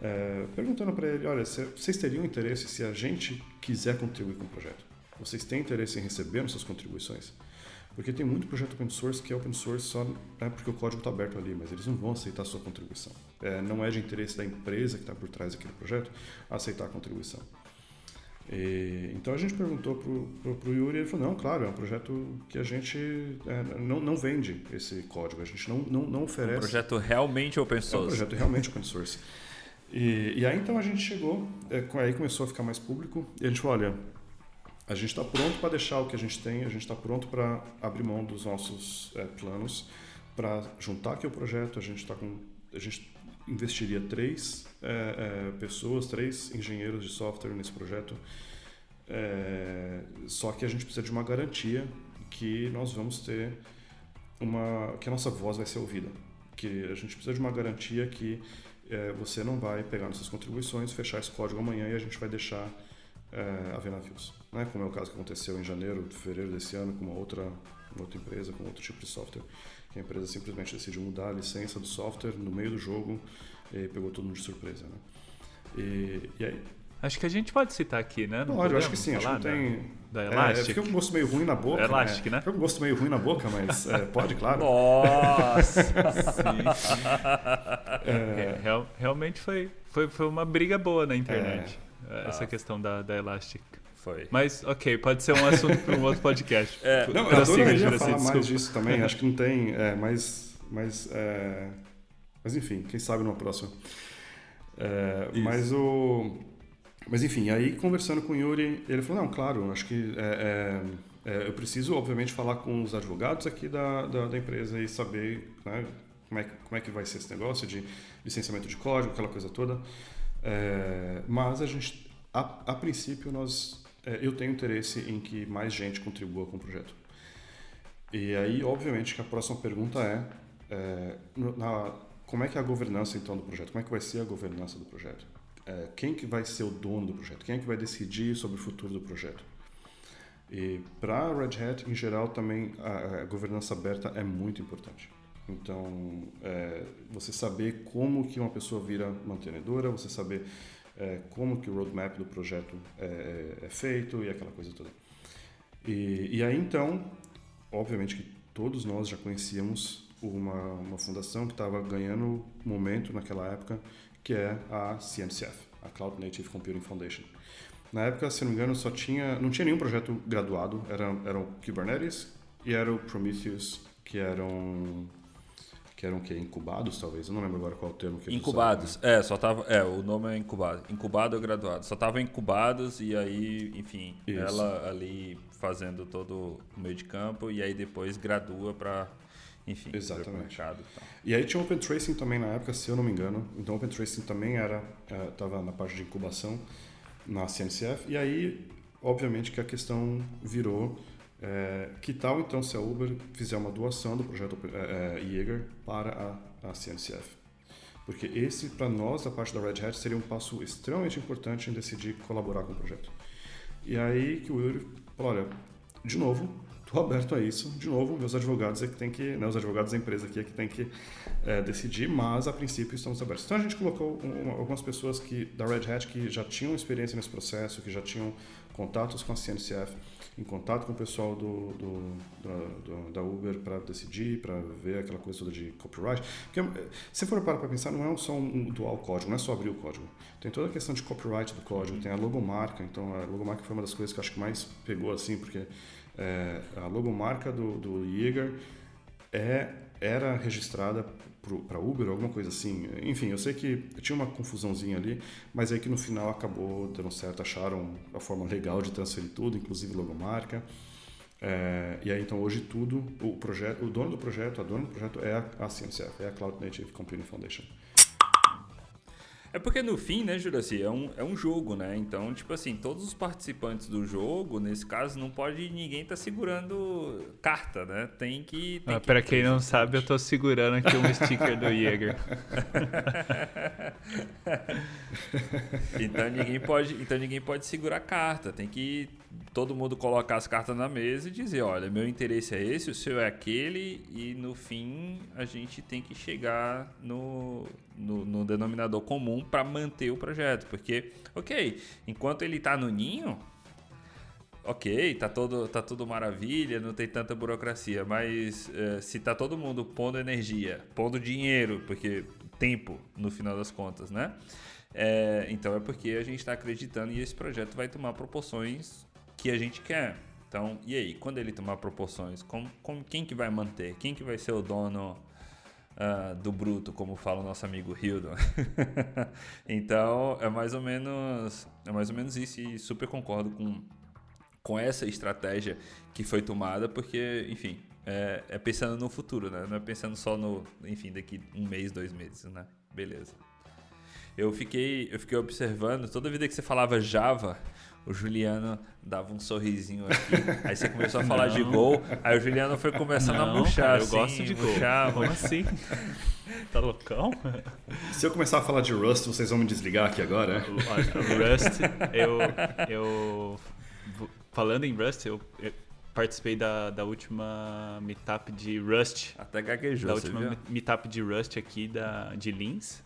é, perguntando para ele, olha, vocês teriam interesse se a gente quiser contribuir com o projeto? Vocês têm interesse em receber nossas contribuições? Porque tem muito projeto open source que é open source só é porque o código está aberto ali, mas eles não vão aceitar a sua contribuição. É, não é de interesse da empresa que está por trás daquele projeto aceitar a contribuição. E, então a gente perguntou para o Yuri ele falou, não, claro, é um projeto que a gente é, não, não vende esse código, a gente não, não, não oferece... É um projeto realmente open source. É um projeto realmente open source. E, e aí então a gente chegou, é, aí começou a ficar mais público e a gente falou, olha, a gente está pronto para deixar o que a gente tem, a gente está pronto para abrir mão dos nossos é, planos, para juntar aqui o projeto, a gente está com... A gente investiria três é, é, pessoas, três engenheiros de software nesse projeto. É, só que a gente precisa de uma garantia que nós vamos ter uma que a nossa voz vai ser ouvida, que a gente precisa de uma garantia que é, você não vai pegar nossas contribuições, fechar esse código amanhã e a gente vai deixar é, a ver navios, né? Como é o caso que aconteceu em janeiro, fevereiro desse ano com uma outra, uma outra empresa, com outro tipo de software, que a empresa simplesmente decidiu mudar a licença do software no meio do jogo e pegou todo mundo de surpresa, né? E, e aí? Acho que a gente pode citar aqui, né? Não pode, eu acho que sim. Acho que tem... Da, da Elastic. É, fica um gosto meio ruim na boca. Elastic, né? né? Fica um gosto meio ruim na boca, mas é, pode, claro. Nossa! é... Real, realmente foi, foi, foi uma briga boa na internet. É. Essa questão da, da Elastic. Foi. Mas, ok, pode ser um assunto para um outro podcast. É. Não, eu adoraria falar mais disso também. Acho que não tem, é, mas... mas é, mas enfim, quem sabe numa próxima. É, mas o. Mas enfim, aí conversando com o Yuri, ele falou: não, claro, acho que é, é, é, eu preciso, obviamente, falar com os advogados aqui da, da, da empresa e saber né, como, é, como é que vai ser esse negócio de licenciamento de código, aquela coisa toda. É, mas a gente, a, a princípio, nós, eu tenho interesse em que mais gente contribua com o projeto. E aí, obviamente, que a próxima pergunta é, na, como é que é a governança então do projeto? Como é que vai ser a governança do projeto? É, quem que vai ser o dono do projeto? Quem é que vai decidir sobre o futuro do projeto? E para Red Hat, em geral, também a, a governança aberta é muito importante. Então, é, você saber como que uma pessoa vira mantenedora, você saber é, como que o roadmap do projeto é, é, é feito e aquela coisa toda. E, e aí, então, obviamente que todos nós já conhecíamos uma, uma fundação que estava ganhando momento naquela época, que é a CNCF, a Cloud Native Computing Foundation. Na época, se não me engano, só tinha, não tinha nenhum projeto graduado, eram, eram Kubernetes e era o Prometheus, que eram que eram que incubados talvez eu não lembro agora qual é o termo que incubados usavam, né? é só tava é o nome é incubado incubado ou graduado só estavam incubados e aí enfim Isso. ela ali fazendo todo o meio de campo e aí depois gradua para enfim, Exatamente. E aí tinha Open Tracing também na época, se eu não me engano. Então Open Tracing também era estava é, na parte de incubação na CNCF. E aí, obviamente, que a questão virou É, que tal então se a Uber fizer uma doação do projeto é, é, Jaeger para a, a CNCF? Porque esse, para nós, da parte da Red Hat, seria um passo extremamente importante em decidir colaborar com o projeto. E aí que o Yuri falou, olha, de novo, estou aberto a isso. De novo, meus advogados é que tem que, né, os advogados da empresa aqui é que tem que é, decidir, mas a princípio estamos abertos. Então a gente colocou uma, algumas pessoas que da Red Hat que já tinham experiência nesse processo, que já tinham contatos com a CNCF, em contato com o pessoal do, do, do da Uber para decidir, para ver aquela coisa toda de copyright. Porque, eh, se for parar para pensar, não é só um dual código, não é só abrir o código. Tem toda a questão de copyright do código, tem a logomarca. Então, a logomarca foi uma das coisas que eu acho que mais pegou, assim, porque é, a logomarca do, do Jaeger é, era registrada para Uber, alguma coisa assim. Enfim, eu sei que tinha uma confusãozinha ali, mas aí que no final acabou dando certo, acharam a forma legal de transferir tudo, inclusive logomarca. É, e aí então hoje tudo, o projeto, o dono do projeto, a dona do projeto é a, a CNCF, é a Cloud Native Computing Foundation. É porque no fim, né, Juraci, é um, é um jogo, né? Então, tipo assim, todos os participantes do jogo, nesse caso, não pode ninguém tá segurando carta, né? Tem que. Tem ah, que pra quem não sabe, eu tô segurando aqui um sticker do Jäger. então ninguém pode, então ninguém pode segurar carta. Tem que todo mundo colocar as cartas na mesa e dizer, olha, meu interesse é esse, o seu é aquele, e no fim a gente tem que chegar no, no, no denominador comum para manter o projeto. Porque, ok, enquanto ele está no ninho, ok, tá, todo, tá tudo maravilha, não tem tanta burocracia, mas uh, se tá todo mundo pondo energia, pondo dinheiro, porque tempo no final das contas, né? É, então é porque a gente está acreditando e esse projeto vai tomar proporções que a gente quer. Então, e aí, quando ele tomar proporções, com, com quem que vai manter? Quem que vai ser o dono uh, do bruto, como fala o nosso amigo Hildon? então, é mais ou menos, é mais ou menos isso e super concordo com com essa estratégia que foi tomada, porque, enfim, é, é, pensando no futuro, né? Não é pensando só no, enfim, daqui um mês, dois meses, né? Beleza. Eu fiquei, eu fiquei observando, toda vida que você falava Java, o Juliano dava um sorrisinho aqui. Aí você começou a falar não. de gol, aí o Juliano foi começando não, a murchar. eu assim, gosto de murchar, gol. Como assim? Tá loucão? Se eu começar a falar de Rust, vocês vão me desligar aqui agora? Olha, Rust, eu, eu. Falando em Rust, eu, eu participei da, da última meetup de Rust. Até gaguejou, Da última meetup de Rust aqui da, de Lins.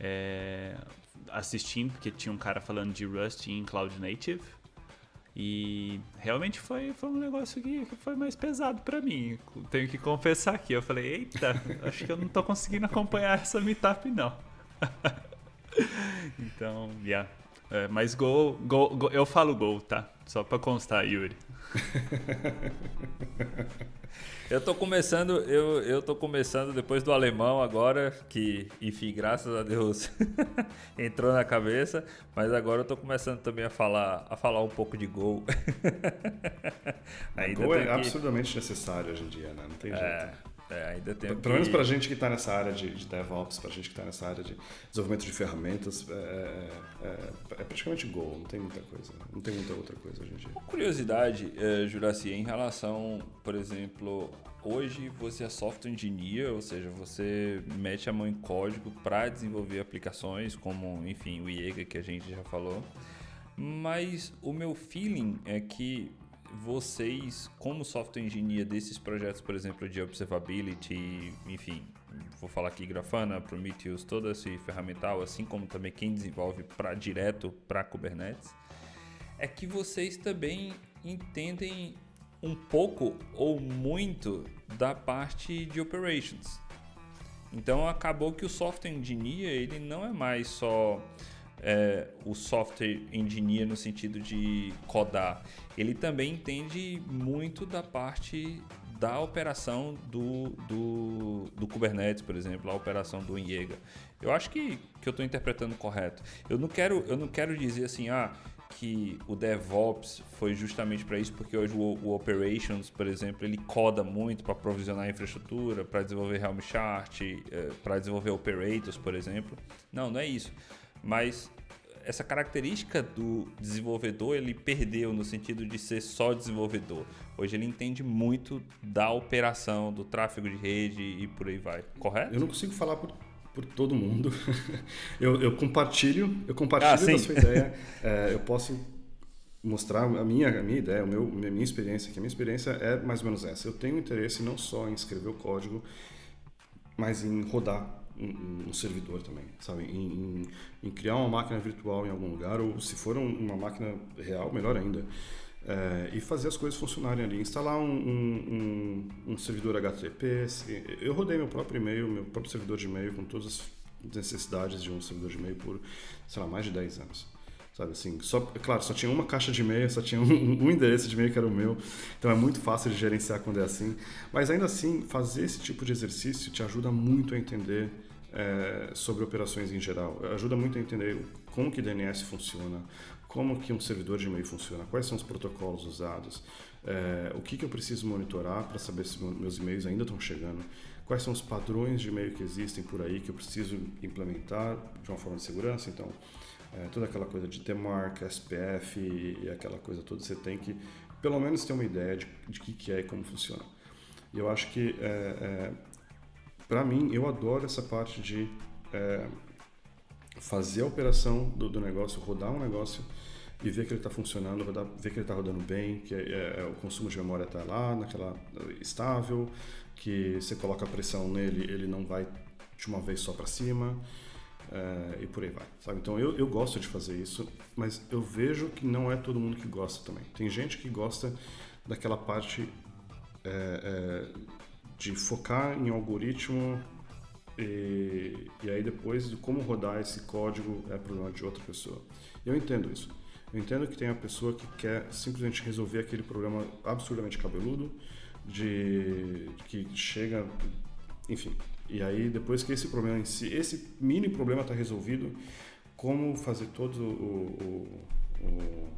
É, assistindo, porque tinha um cara falando de Rust em Cloud Native. E realmente foi, foi um negócio que, foi mais pesado para mim. Tenho que confessar aqui. Eu falei, eita, acho que eu não tô conseguindo acompanhar essa meetup, não. então, yeah. É, mas gol, gol, gol, eu falo gol, tá? Só pra constar, Yuri. Eu tô começando, eu, eu tô começando depois do alemão agora, que, enfim, graças a Deus entrou na cabeça, mas agora eu tô começando também a falar, a falar um pouco de gol. Gol é que... absurdamente necessário hoje em dia, né? Não tem jeito. É. É, ainda tem Pelo menos para a gente que está nessa área de, de DevOps, para a gente que está nessa área de desenvolvimento de ferramentas, é, é, é, é, praticamente Go, não tem muita coisa, não tem muita outra coisa hoje em dia. Uma curiosidade, é, Juraci, em relação, por exemplo, hoje você é software engineer, ou seja, você mete a mão em código para desenvolver aplicações, como, enfim, o IEGA que a gente já falou. Mas o meu feeling é que vocês, como software engineer desses projetos, por exemplo, de observability, enfim, vou falar aqui Grafana, Prometheus, todo esse ferramental, assim como também quem desenvolve para direto para Kubernetes, é que vocês também entendem um pouco ou muito da parte de operations. Então acabou que o software engineer ele não é mais só é, o software engineer no sentido de codar, ele também entende muito da parte da operação do, do, do Kubernetes, por exemplo, a operação do Iega. Eu acho que, que eu estou interpretando correto. Eu não quero, eu não quero dizer assim, ah, que o DevOps foi justamente para isso, porque hoje o, o, Operations, por exemplo, ele coda muito para provisionar a infraestrutura, para desenvolver Helm chart, é, para desenvolver Operators, por exemplo. Não, não é isso. Mas essa característica do desenvolvedor ele perdeu no sentido de ser só desenvolvedor. Hoje ele entende muito da operação, do tráfego de rede e por aí vai. Correto? Eu não consigo falar por, por todo mundo. eu, eu compartilho, eu compartilho Ah, da sua ideia. É, eu posso mostrar a minha, a minha ideia, o meu, a minha experiência, que a minha experiência é mais ou menos essa. Eu tenho interesse não só em escrever o código, mas em rodar um, um servidor também, sabe? Em, em, em criar uma máquina virtual em algum lugar, ou se for um- uma máquina real, melhor ainda. É, e fazer as coisas funcionarem ali. Instalar um, um, um- um servidor HTTP. Eu rodei meu próprio e-mail, meu próprio servidor de e-mail com todas as necessidades de um servidor de e-mail por, sei lá, mais de 10 anos. Sabe assim, só, claro, só tinha uma caixa de e-mail, só tinha um, um endereço de e-mail que era o meu, então é muito fácil de gerenciar quando é assim. Mas ainda assim, fazer esse tipo de exercício te ajuda muito a entender é, sobre operações em geral. Ajuda muito a entender como que DNS funciona, como que um servidor de e-mail funciona, quais são os protocolos usados, é, o que, que eu preciso monitorar para saber se meu- meus e-mails ainda estão chegando, quais são os padrões de e-mail que existem por aí que eu preciso implementar de uma forma de segurança. Então, é, toda aquela coisa de DMARC, SPF e, aquela coisa toda, você tem que pelo menos ter uma ideia de, de que, que é e como funciona. E eu acho que, é, para mim, eu adoro essa parte de é, fazer a operação do, do negócio, rodar um negócio e ver que ele está funcionando, rodar, ver que ele está rodando bem, que é, é, o consumo de memória está lá, naquela estável, que você coloca a pressão nele, ele não vai de uma vez só para cima é, e por aí vai, sabe? Então eu, eu gosto de fazer isso, mas eu vejo que não é todo mundo que gosta também. Tem gente que gosta daquela parte é, é, de focar em algoritmo e, e aí depois de como rodar esse código é problema de outra pessoa. Eu entendo isso. Eu entendo que tem a pessoa que quer simplesmente resolver aquele problema absurdamente cabeludo, de que chega, enfim. E aí depois que esse problema em si, esse mini problema está resolvido, como fazer todo o, o, o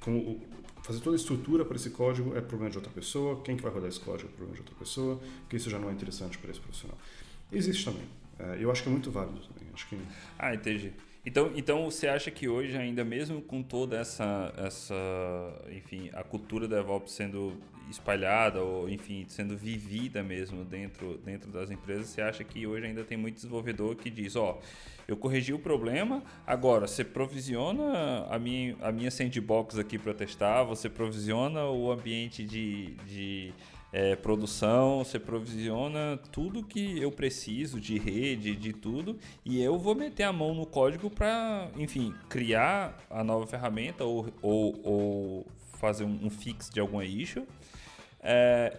como fazer toda a estrutura para esse código é problema de outra pessoa, quem que vai rodar esse código é problema de outra pessoa, porque isso já não é interessante para esse profissional. Existe também. É, eu acho que é muito válido também. Acho que Ah, entendi. Então, então você acha que hoje ainda mesmo com toda essa essa, enfim, a cultura DevOps sendo espalhada ou enfim, sendo vivida mesmo dentro dentro das empresas, você acha que hoje ainda tem muito desenvolvedor que diz, ó, eu corrigi o problema, agora você provisiona a minha a minha sandbox aqui para testar, você provisiona o ambiente de, de é, produção, você provisiona tudo que eu preciso de rede, de tudo, e eu vou meter a mão no código para, enfim, criar a nova ferramenta ou, ou, ou fazer um, um fix de alguma issue. É,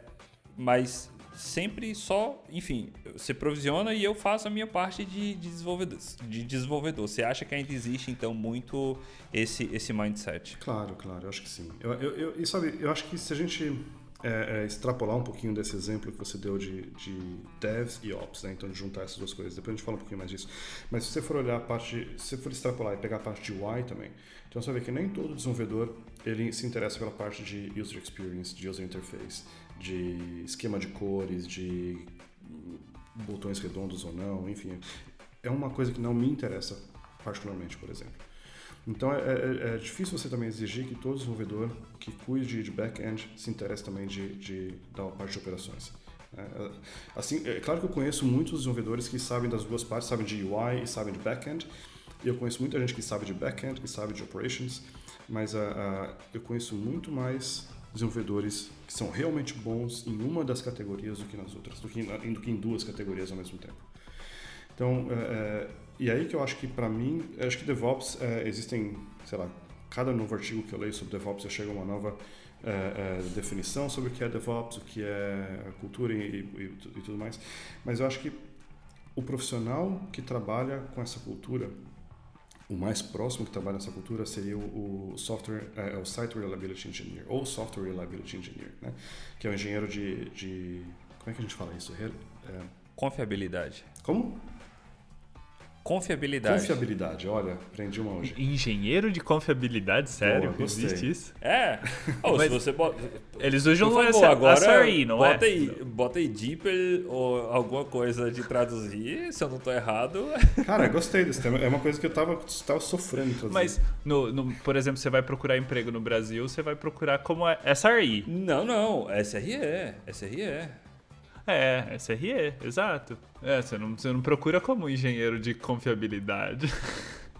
mas sempre só, enfim, você provisiona e eu faço a minha parte de, de desenvolvedor, de desenvolvedor. Você acha que ainda existe então muito esse esse mindset? Claro, claro, eu acho que sim. Eu, eu, eu- e sabe, eu acho que se a gente é, é, extrapolar um pouquinho desse exemplo que você deu de, de devs e ops, né? então de juntar essas duas coisas, depois a gente fala um pouquinho mais disso. Mas se você for olhar a parte, se você for extrapolar e pegar a parte de UI também, então você vai ver que nem todo desenvolvedor ele se interessa pela parte de user experience, de user interface, de esquema de cores, de botões redondos ou não, enfim. É uma coisa que não me interessa particularmente, por exemplo. Então é, é- é difícil você também exigir que todo desenvolvedor que cuide de back-end se interesse também de, de, da parte de operações. É, assim, é claro que eu conheço muitos desenvolvedores que sabem das duas partes, sabem de UI e sabem de back-end. E eu conheço muita gente que sabe de back-end e sabe de operations, mas ah, ah, eu conheço muito mais desenvolvedores que são realmente bons em uma das categorias do que nas outras, do que, em- do que em duas categorias ao mesmo tempo. Então, é, é, e aí que eu acho que para mim, eu acho que DevOps é, existem, sei lá, cada novo artigo que eu leio sobre DevOps já chega uma nova é, é, definição sobre o que é DevOps, o que é cultura e, e- e tudo mais. Mas eu acho que o profissional que trabalha com essa cultura, o mais próximo que trabalha nessa cultura seria o, o software, é, o Site Reliability Engineer ou Software Reliability Engineer, né? Que é o engenheiro de, de como é que a gente fala isso? Re- é, Confiabilidade. como? Confiabilidade. Confiabilidade, olha, aprendi uma hoje. Engenheiro de confiabilidade, sério? Boa. Existe isso? É. Ou Mas se você bota. Eles usam Por favor, essa, agora não bota é? Aí, bota aí DeepL ou alguma coisa de traduzir, se eu não tô errado. Cara, gostei desse tema. É uma coisa que eu tava, tava sofrendo traduzir. Mas, no, no- por exemplo, você vai procurar emprego no Brasil, você vai procurar como é SRE. Não, não. SRE. SRE. É, SRE, exato. É, você não, você não procura como engenheiro de confiabilidade.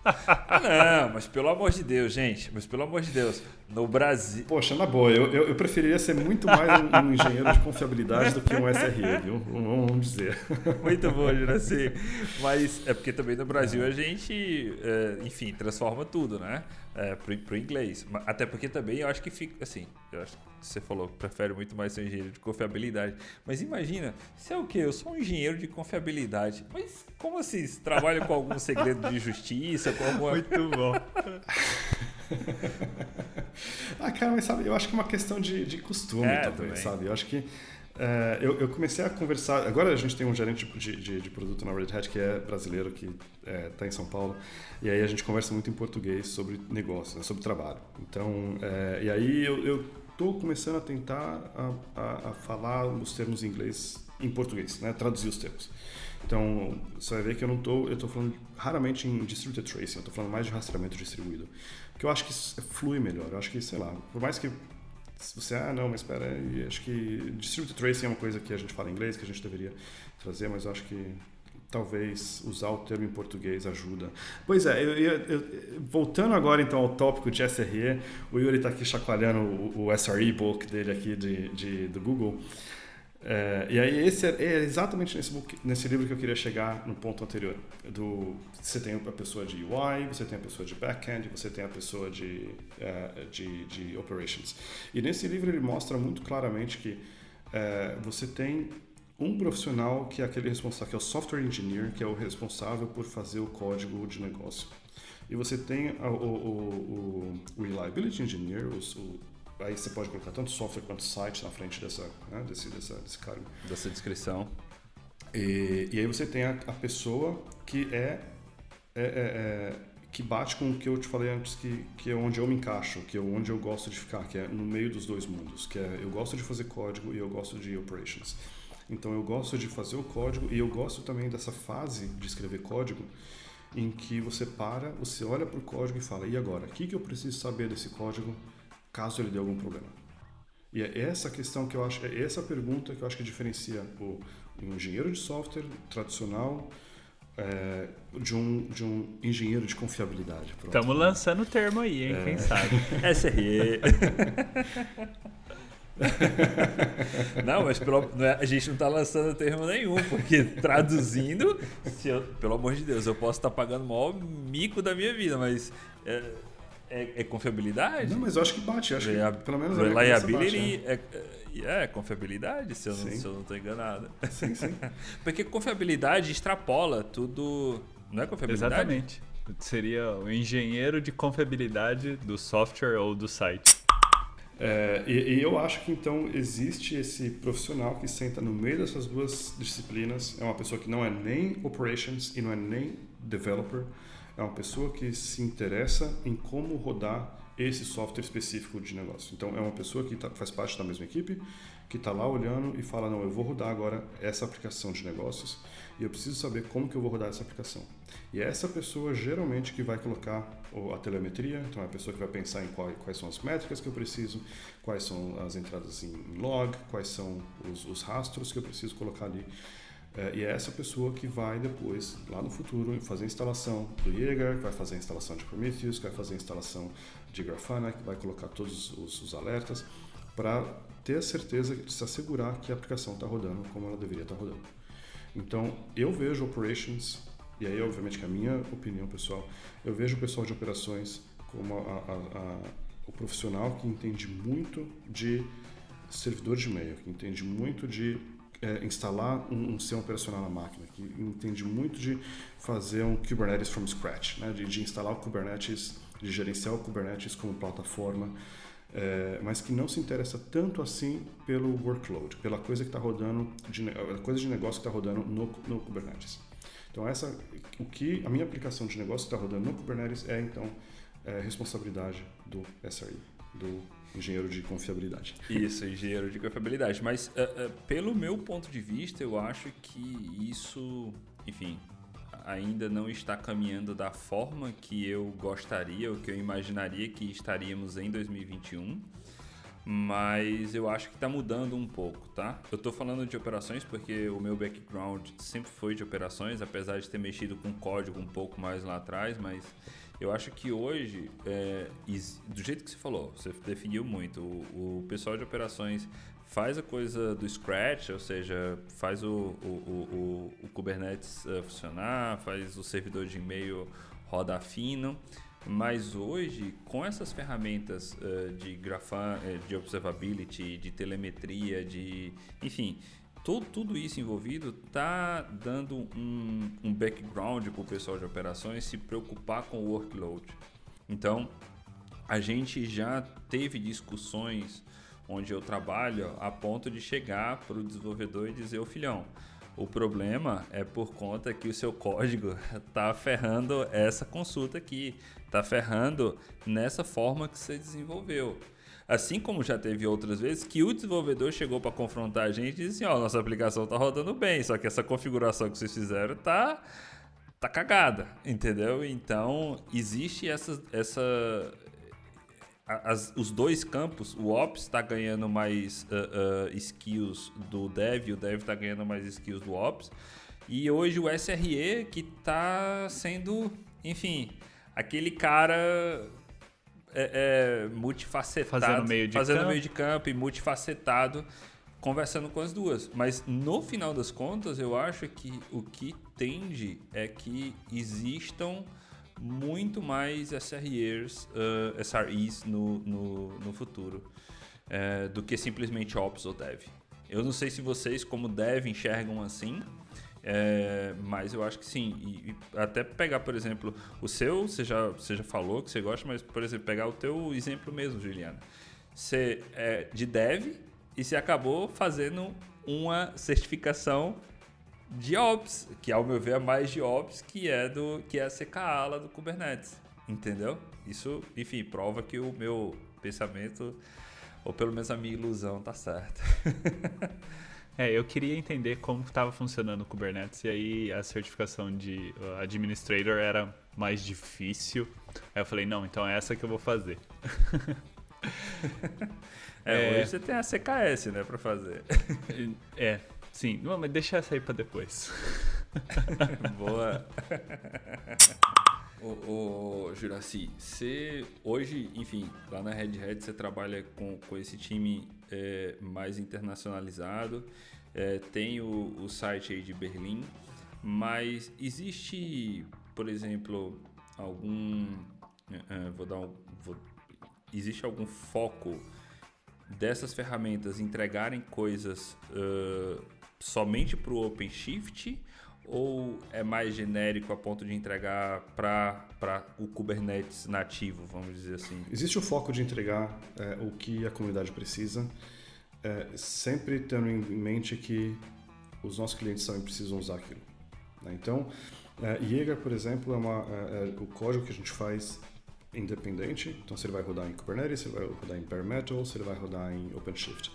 Não, mas pelo amor de Deus, gente. Mas pelo amor de Deus. No Brasil. Poxa, na boa, eu, eu, eu preferiria ser muito mais um, um engenheiro de confiabilidade do que um SRE, viu? Vamos vamos dizer. Muito bom, Juraci. Mas é porque também no Brasil a gente, é, enfim, transforma tudo, né? É, pro, pro inglês. Até porque também eu acho que fica. Assim, eu acho que você falou que prefere muito mais ser um engenheiro de confiabilidade. Mas imagina, se é o quê? Eu sou um engenheiro de confiabilidade. Mas como assim? Você trabalha com algum segredo de justiça? Com alguma. Muito bom. Ah, cara, mas sabe, eu acho que é uma questão de, de costume, É, talvez, também. sabe? Eu acho que é, eu, eu comecei a conversar. Agora a gente tem um gerente de, de, de produto na Red Hat que é brasileiro, que está em São Paulo, e aí a gente conversa muito em português sobre negócio, né, sobre trabalho. Então, é, e aí eu, tô começando a tentar a, a, a falar os termos em inglês em português, né? Traduzir os termos. Então, você vai ver que eu não tô, eu tô falando raramente em distributed tracing, eu tô falando mais de rastreamento distribuído. Porque eu acho que flui melhor. Eu acho que, sei lá, por mais que você, ah, não, mas espera, acho que distributed tracing é uma coisa que a gente fala em inglês, que a gente deveria trazer, mas eu acho que talvez usar o termo em português ajuda. Pois é, eu, eu- eu- voltando agora então ao tópico de SRE, o Yuri está aqui chacoalhando o, o SRE book dele aqui de, de- do Google. É, e aí esse é, é exatamente nesse, book- nesse livro que eu queria chegar no ponto anterior. Do, você tem a pessoa de UI, você tem a pessoa de back-end, você tem a pessoa de, eh, de, de operations. E nesse livro ele mostra muito claramente que eh, você tem um profissional que é aquele responsável, que é o software engineer, que é o responsável por fazer o código de negócio. E você tem o, o, o, o reliability engineer, o, aí você pode colocar tanto software quanto site na frente dessa, né, desse, dessa, desse cargo. Dessa descrição. E, e aí você tem a, a pessoa que é, é- é- é- que bate com o que eu te falei antes, que, que é onde eu me encaixo, que é onde eu gosto de ficar, que é no meio dos dois mundos, que é eu gosto de fazer código e eu gosto de operations. Então eu gosto de fazer o código e eu gosto também dessa fase de escrever código em que você para, você olha para o código e fala, e agora? O que, que eu preciso saber desse código caso ele dê algum problema? E é essa questão que eu acho, é essa pergunta que eu acho que diferencia o um engenheiro de software tradicional é, de, um, de um engenheiro de confiabilidade. Estamos lançando o termo aí, hein? Quem sabe? SRE. não, mas pelo- não é- a gente não tá lançando termo nenhum, porque traduzindo, se eu- pelo amor de Deus, eu posso estar pagando o maior mico da minha vida, mas é, é- é confiabilidade? Não, mas eu acho que bate. Acho que, pelo menos cabeça Reliability bate, né? é, é confiabilidade, se eu, não, se eu não tô enganado. Sim, sim. Porque confiabilidade extrapola tudo. Não é confiabilidade? Exatamente. Seria o engenheiro de confiabilidade do software ou do site. É, e, e eu acho que então existe esse profissional que senta no meio dessas duas disciplinas. É uma pessoa que não é nem operations e não é nem developer. É uma pessoa que se interessa em como rodar esse software específico de negócio. Então é uma pessoa que tá- faz parte da mesma equipe, que está lá olhando e fala não, eu vou rodar agora essa aplicação de negócios e eu preciso saber como que eu vou rodar essa aplicação. E é essa pessoa geralmente que vai colocar a telemetria, então é a pessoa que vai pensar em qual- quais são as métricas que eu preciso, quais são as entradas em log, quais são os, os rastros que eu preciso colocar ali. É, e é essa pessoa que vai depois, lá no futuro, fazer a instalação do Jaeger, vai fazer a instalação de Prometheus, vai fazer a instalação de Grafana, que vai colocar todos os, os alertas, para ter a certeza de se assegurar que a aplicação está rodando como ela deveria estar rodando. Então, eu vejo operations, e aí, obviamente, que é a minha opinião pessoal, eu vejo o pessoal de operações como a- a- a- o profissional que entende muito de servidor de e-mail, que entende muito de é, instalar um, um sistema operacional na máquina, que entende muito de fazer um Kubernetes from scratch, né? de, de instalar o Kubernetes, de gerenciar o Kubernetes como plataforma, é, mas que não se interessa tanto assim pelo workload, pela coisa que está rodando, de, coisa de negócio que está rodando no, no Kubernetes. Então essa, o que a minha aplicação de negócio está rodando no Kubernetes é então é, responsabilidade do SRE, do engenheiro de confiabilidade. Isso, engenheiro de confiabilidade. Mas uh, uh, pelo meu ponto de vista, eu acho que isso, enfim, ainda não está caminhando da forma que eu gostaria, ou que eu imaginaria que estaríamos em 2021 mas eu acho que está mudando um pouco, tá? Eu estou falando de operações porque o meu background sempre foi de operações, apesar de ter mexido com código um pouco mais lá atrás, mas eu acho que hoje, é, do jeito que você falou, você definiu muito, o, o, pessoal de operações faz a coisa do scratch, ou seja, faz o, o, o Kubernetes uh, funcionar, faz o servidor de e-mail rodar fino, mas hoje, com essas ferramentas uh, de grafan, uh, de observability, de telemetria, de enfim, tudo, tudo isso envolvido está dando um, um background para o pessoal de operações se preocupar com o workload. Então, a gente já teve discussões onde eu trabalho a ponto de chegar para o desenvolvedor e dizer: "O filhão, o problema é por conta que o seu código está ferrando essa consulta aqui, está ferrando nessa forma que você desenvolveu. Assim como já teve outras vezes que o desenvolvedor chegou para confrontar a gente e disse assim, ó, oh, nossa aplicação está rodando bem, só que essa configuração que vocês fizeram tá tá cagada, entendeu? Então, existe essa essa as, os dois campos, o Ops está ganhando mais uh, uh, skills do Dev, o Dev está ganhando mais skills do Ops. E hoje o SRE que está sendo, enfim, aquele cara é, é, multifacetado. Fazendo meio de fazendo campo. meio de campo e multifacetado, conversando com as duas. Mas no final das contas, eu acho que o que tende é que existam muito mais SREs, uh, SREs no, no, no futuro uh, do que simplesmente Ops ou Dev. Eu não sei se vocês, como Dev, enxergam assim, é, mas eu acho que sim. E, e, até pegar, por exemplo, o seu, você já, você já falou que você gosta, mas, por exemplo, pegar o teu exemplo mesmo, Juliana. Você é de dev e você acabou fazendo uma certificação de Ops, que ao meu ver é mais de Ops, que é do que é a CKA do Kubernetes, entendeu? Isso, enfim, prova que o meu pensamento ou pelo menos a minha ilusão tá certa. é, eu queria entender como estava funcionando o Kubernetes e aí a certificação de administrator era mais difícil. Aí eu falei, não, então é essa que eu vou fazer. é, é, hoje você tem a CKS, né, para fazer. É, Sim, não, mas deixa essa aí pra depois. Boa. ô, ô Juraci, você hoje, enfim, lá na Red Hat você trabalha com, com esse time é, mais internacionalizado, é, tem o, o site aí de Berlim, mas existe, por exemplo, algum. É, vou dar um. Vou, existe algum foco dessas ferramentas entregarem coisas uh, somente para o OpenShift ou é mais genérico a ponto de entregar para o Kubernetes nativo, vamos dizer assim? Existe o foco de entregar é, o que a comunidade precisa, é, sempre tendo em mente que os nossos clientes também precisam usar aquilo. Né? Então, é, Jaeger, por exemplo, é, uma, é, é o código que a gente faz independente. Então, se ele vai rodar em Kubernetes, se ele vai rodar em Bare Metal, se ele vai rodar em OpenShift.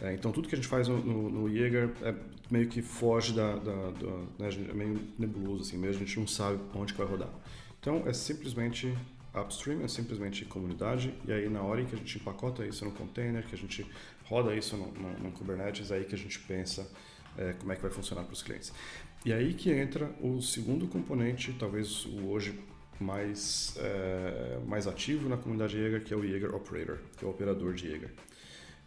É, então tudo que a gente faz no, no, no Jaeger é meio que foge da, da, da né, é meio nebuloso assim, mesmo a gente não sabe onde que vai rodar. Então é simplesmente upstream, é simplesmente comunidade e aí na hora que a gente empacota isso no container, que a gente roda isso no, no, no Kubernetes, é aí que a gente pensa é, como é que vai funcionar para os clientes. E aí que entra o segundo componente, talvez o hoje mais, é, mais ativo na comunidade Jaeger, que é o Jaeger Operator, que é o operador de Jaeger.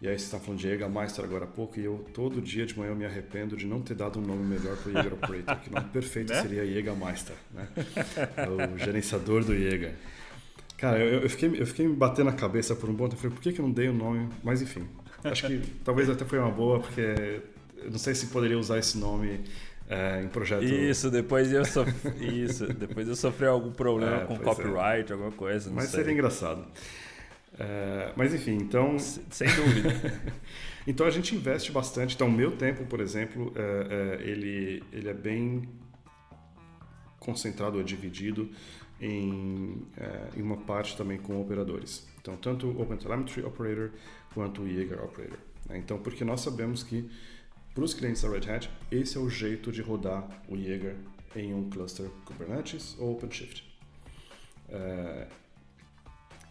E aí você está falando de Jäger Meister agora há pouco e eu todo dia de manhã eu me arrependo de não ter dado um nome melhor para o Jäger Operator, que o nome perfeito né? seria Jäger Meister, né? O gerenciador do Jäger. Cara, eu, eu, fiquei, eu fiquei me batendo na cabeça por um bom tempo, falei, por que, que eu não dei o um nome? Mas enfim, acho que talvez até foi uma boa, porque eu não sei se poderia usar esse nome é, em projeto. Isso, depois eu sofri, isso, depois eu sofri algum problema é, com é. copyright, é. alguma coisa. Mas sei. seria engraçado. É, mas enfim, então. Sem dúvida. então a gente investe bastante. Então, o meu tempo, por exemplo, é, é, ele, ele é bem concentrado ou dividido em, é, em uma parte também com operadores. Então, tanto o OpenTelemetry Operator quanto o Jaeger Operator. Né? Então, porque nós sabemos que para os clientes da Red Hat, esse é o jeito de rodar o Jaeger em um cluster Kubernetes ou OpenShift. É,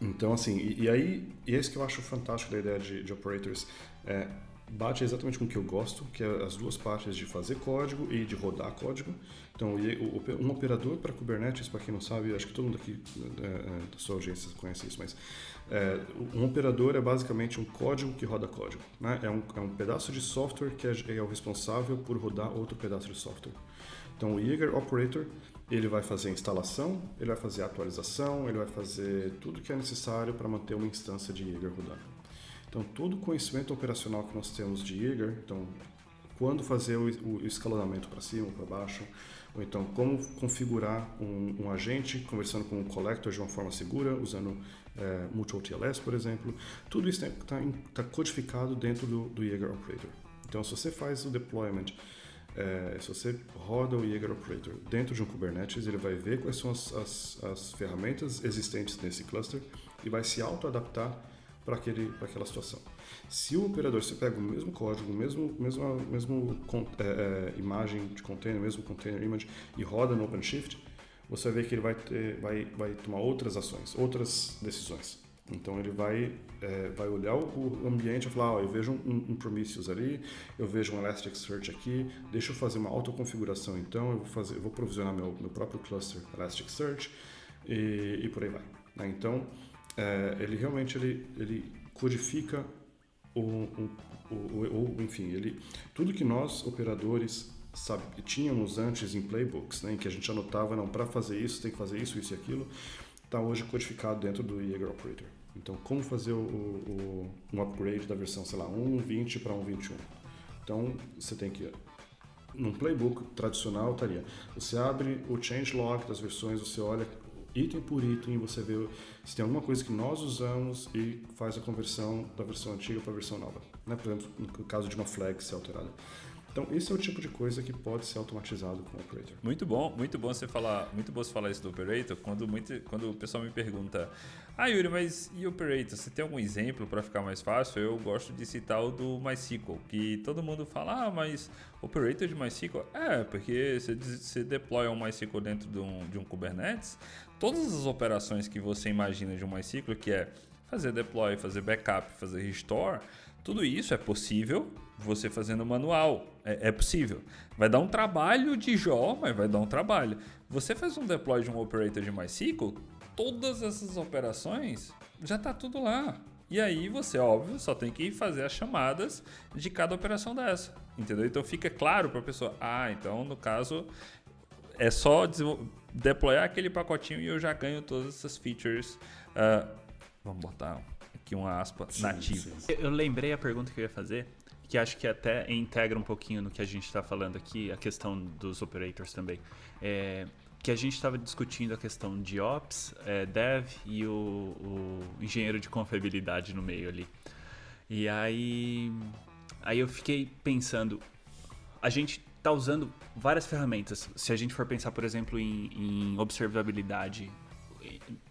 então, assim, e, e, aí, e esse que eu acho fantástico da ideia de, de operators, é, bate exatamente com o que eu gosto, que é as duas partes de fazer código e de rodar código. Então, um operador para Kubernetes, para quem não sabe, acho que todo mundo aqui é, é, da sua audiência conhece isso, mas é, um operador é basicamente um código que roda código. Né? É, um, é um pedaço de software que é, é o responsável por rodar outro pedaço de software. Então, o Jaeger Operator ele vai fazer a instalação, ele vai fazer a atualização, ele vai fazer tudo que é necessário para manter uma instância de Jaeger rodando. Então, todo o conhecimento operacional que nós temos de Jaeger, então, quando fazer o, escalonamento para cima ou para baixo, ou então como configurar um, um, agente conversando com um collector de uma forma segura, usando é, Mutual TLS, por exemplo, tudo isso está tá codificado dentro do, do Operator. Então, se você faz o deployment é, se você roda o Jaeger Operator dentro de um Kubernetes, ele vai ver quais são as, as, as ferramentas existentes nesse cluster e vai se auto-adaptar para aquela situação. Se o operador você pega o mesmo código, mesmo mesmo mesmo é, é, imagem de container, mesmo container image e roda no OpenShift, você vai ver que ele vai ter, vai vai tomar outras ações, outras decisões. Então ele vai, é, vai olhar o ambiente e falar, oh, eu vejo um, um, Prometheus ali, eu vejo um Elasticsearch aqui, deixa eu fazer uma autoconfiguração então, eu vou, fazer, eu vou provisionar meu, meu próprio cluster Elasticsearch e, e por aí vai. Né? Então é, ele realmente ele, ele codifica o, o, o, o, enfim, ele, tudo que nós operadores sabe, tínhamos antes em playbooks, né, em que a gente anotava, não, para fazer isso tem que fazer isso, isso e aquilo, está hoje codificado dentro do Jaeger Operator. Então, como fazer o, o, um upgrade da versão, sei lá, 1.20 para 1.21? Então, você tem que num playbook tradicional estaria. Você abre o changelog das versões, você olha item por item, você vê se tem alguma coisa que nós usamos e faz a conversão da versão antiga para a versão nova. Né? Por exemplo, no caso de uma flag ser alterada. Então, esse é o tipo de coisa que pode ser automatizado com o operator. Muito bom, muito bom você falar, muito bom você falar isso do operator. Quando muito, quando o pessoal me pergunta: "Ah, Yuri, mas e operator? Você tem algum exemplo para ficar mais fácil?" Eu gosto de citar o do MySQL, que todo mundo fala: "Ah, mas operator de MySQL?" É, porque você, você deploy um MySQL dentro de um, de um Kubernetes, todas as operações que você imagina de um MySQL, que é fazer deploy, fazer backup, fazer restore, tudo isso é possível você fazendo manual. É, é, possível. Vai dar um trabalho de Jó, mas vai dar um trabalho. Você faz um deploy de um operator de MySQL, todas essas operações já está tudo lá. E aí você, óbvio, só tem que fazer as chamadas de cada operação dessa. Entendeu? Então fica claro para a pessoa, ah, então no caso é só deployar aquele pacotinho e eu já ganho todas essas features. Uh, vamos botar aqui uma aspa nativa. Eu lembrei a pergunta que eu ia fazer, que acho que até integra um pouquinho no que a gente está falando aqui, a questão dos operators também. É, que a gente estava discutindo a questão de ops, é, dev e o, o, engenheiro de confiabilidade no meio ali. E aí, aí eu fiquei pensando, a gente está usando várias ferramentas. Se a gente for pensar, por exemplo, em, em observabilidade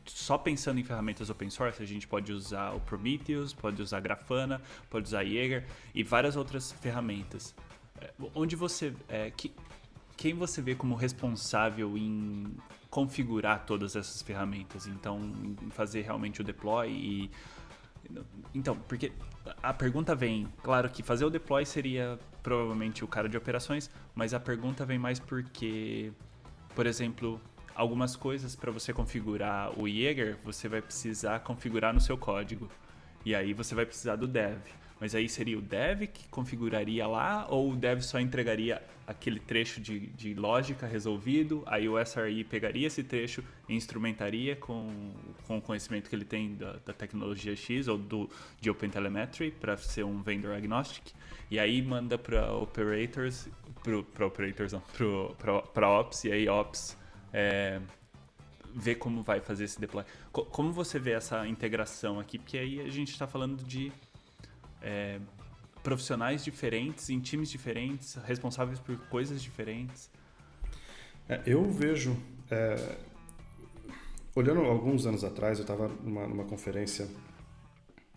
só pensando em ferramentas open source, a gente pode usar o Prometheus, pode usar Grafana, pode usar Jaeger e várias outras ferramentas. É, onde você. É, que, quem você vê como responsável em configurar todas essas ferramentas? Então, em fazer realmente o deploy e. Então, porque a pergunta vem, claro que fazer o deploy seria provavelmente o cara de operações, mas a pergunta vem mais porque, por exemplo, algumas coisas para você configurar o Jaeger, você vai precisar configurar no seu código. E aí você vai precisar do dev. Mas aí seria o dev que configuraria lá ou o dev só entregaria aquele trecho de, de lógica resolvido, aí o SRE pegaria esse trecho e instrumentaria com, com o conhecimento que ele tem da, da tecnologia X ou do, de OpenTelemetry para ser um vendor agnostic, e aí manda para operators, para operators não, para ops, e aí ops é, como vai fazer esse deploy. Como você vê essa integração aqui? Porque aí a gente está falando de é, profissionais diferentes, em times diferentes, responsáveis por coisas diferentes. É, eu vejo, é, olhando alguns anos atrás, eu estava numa, numa conferência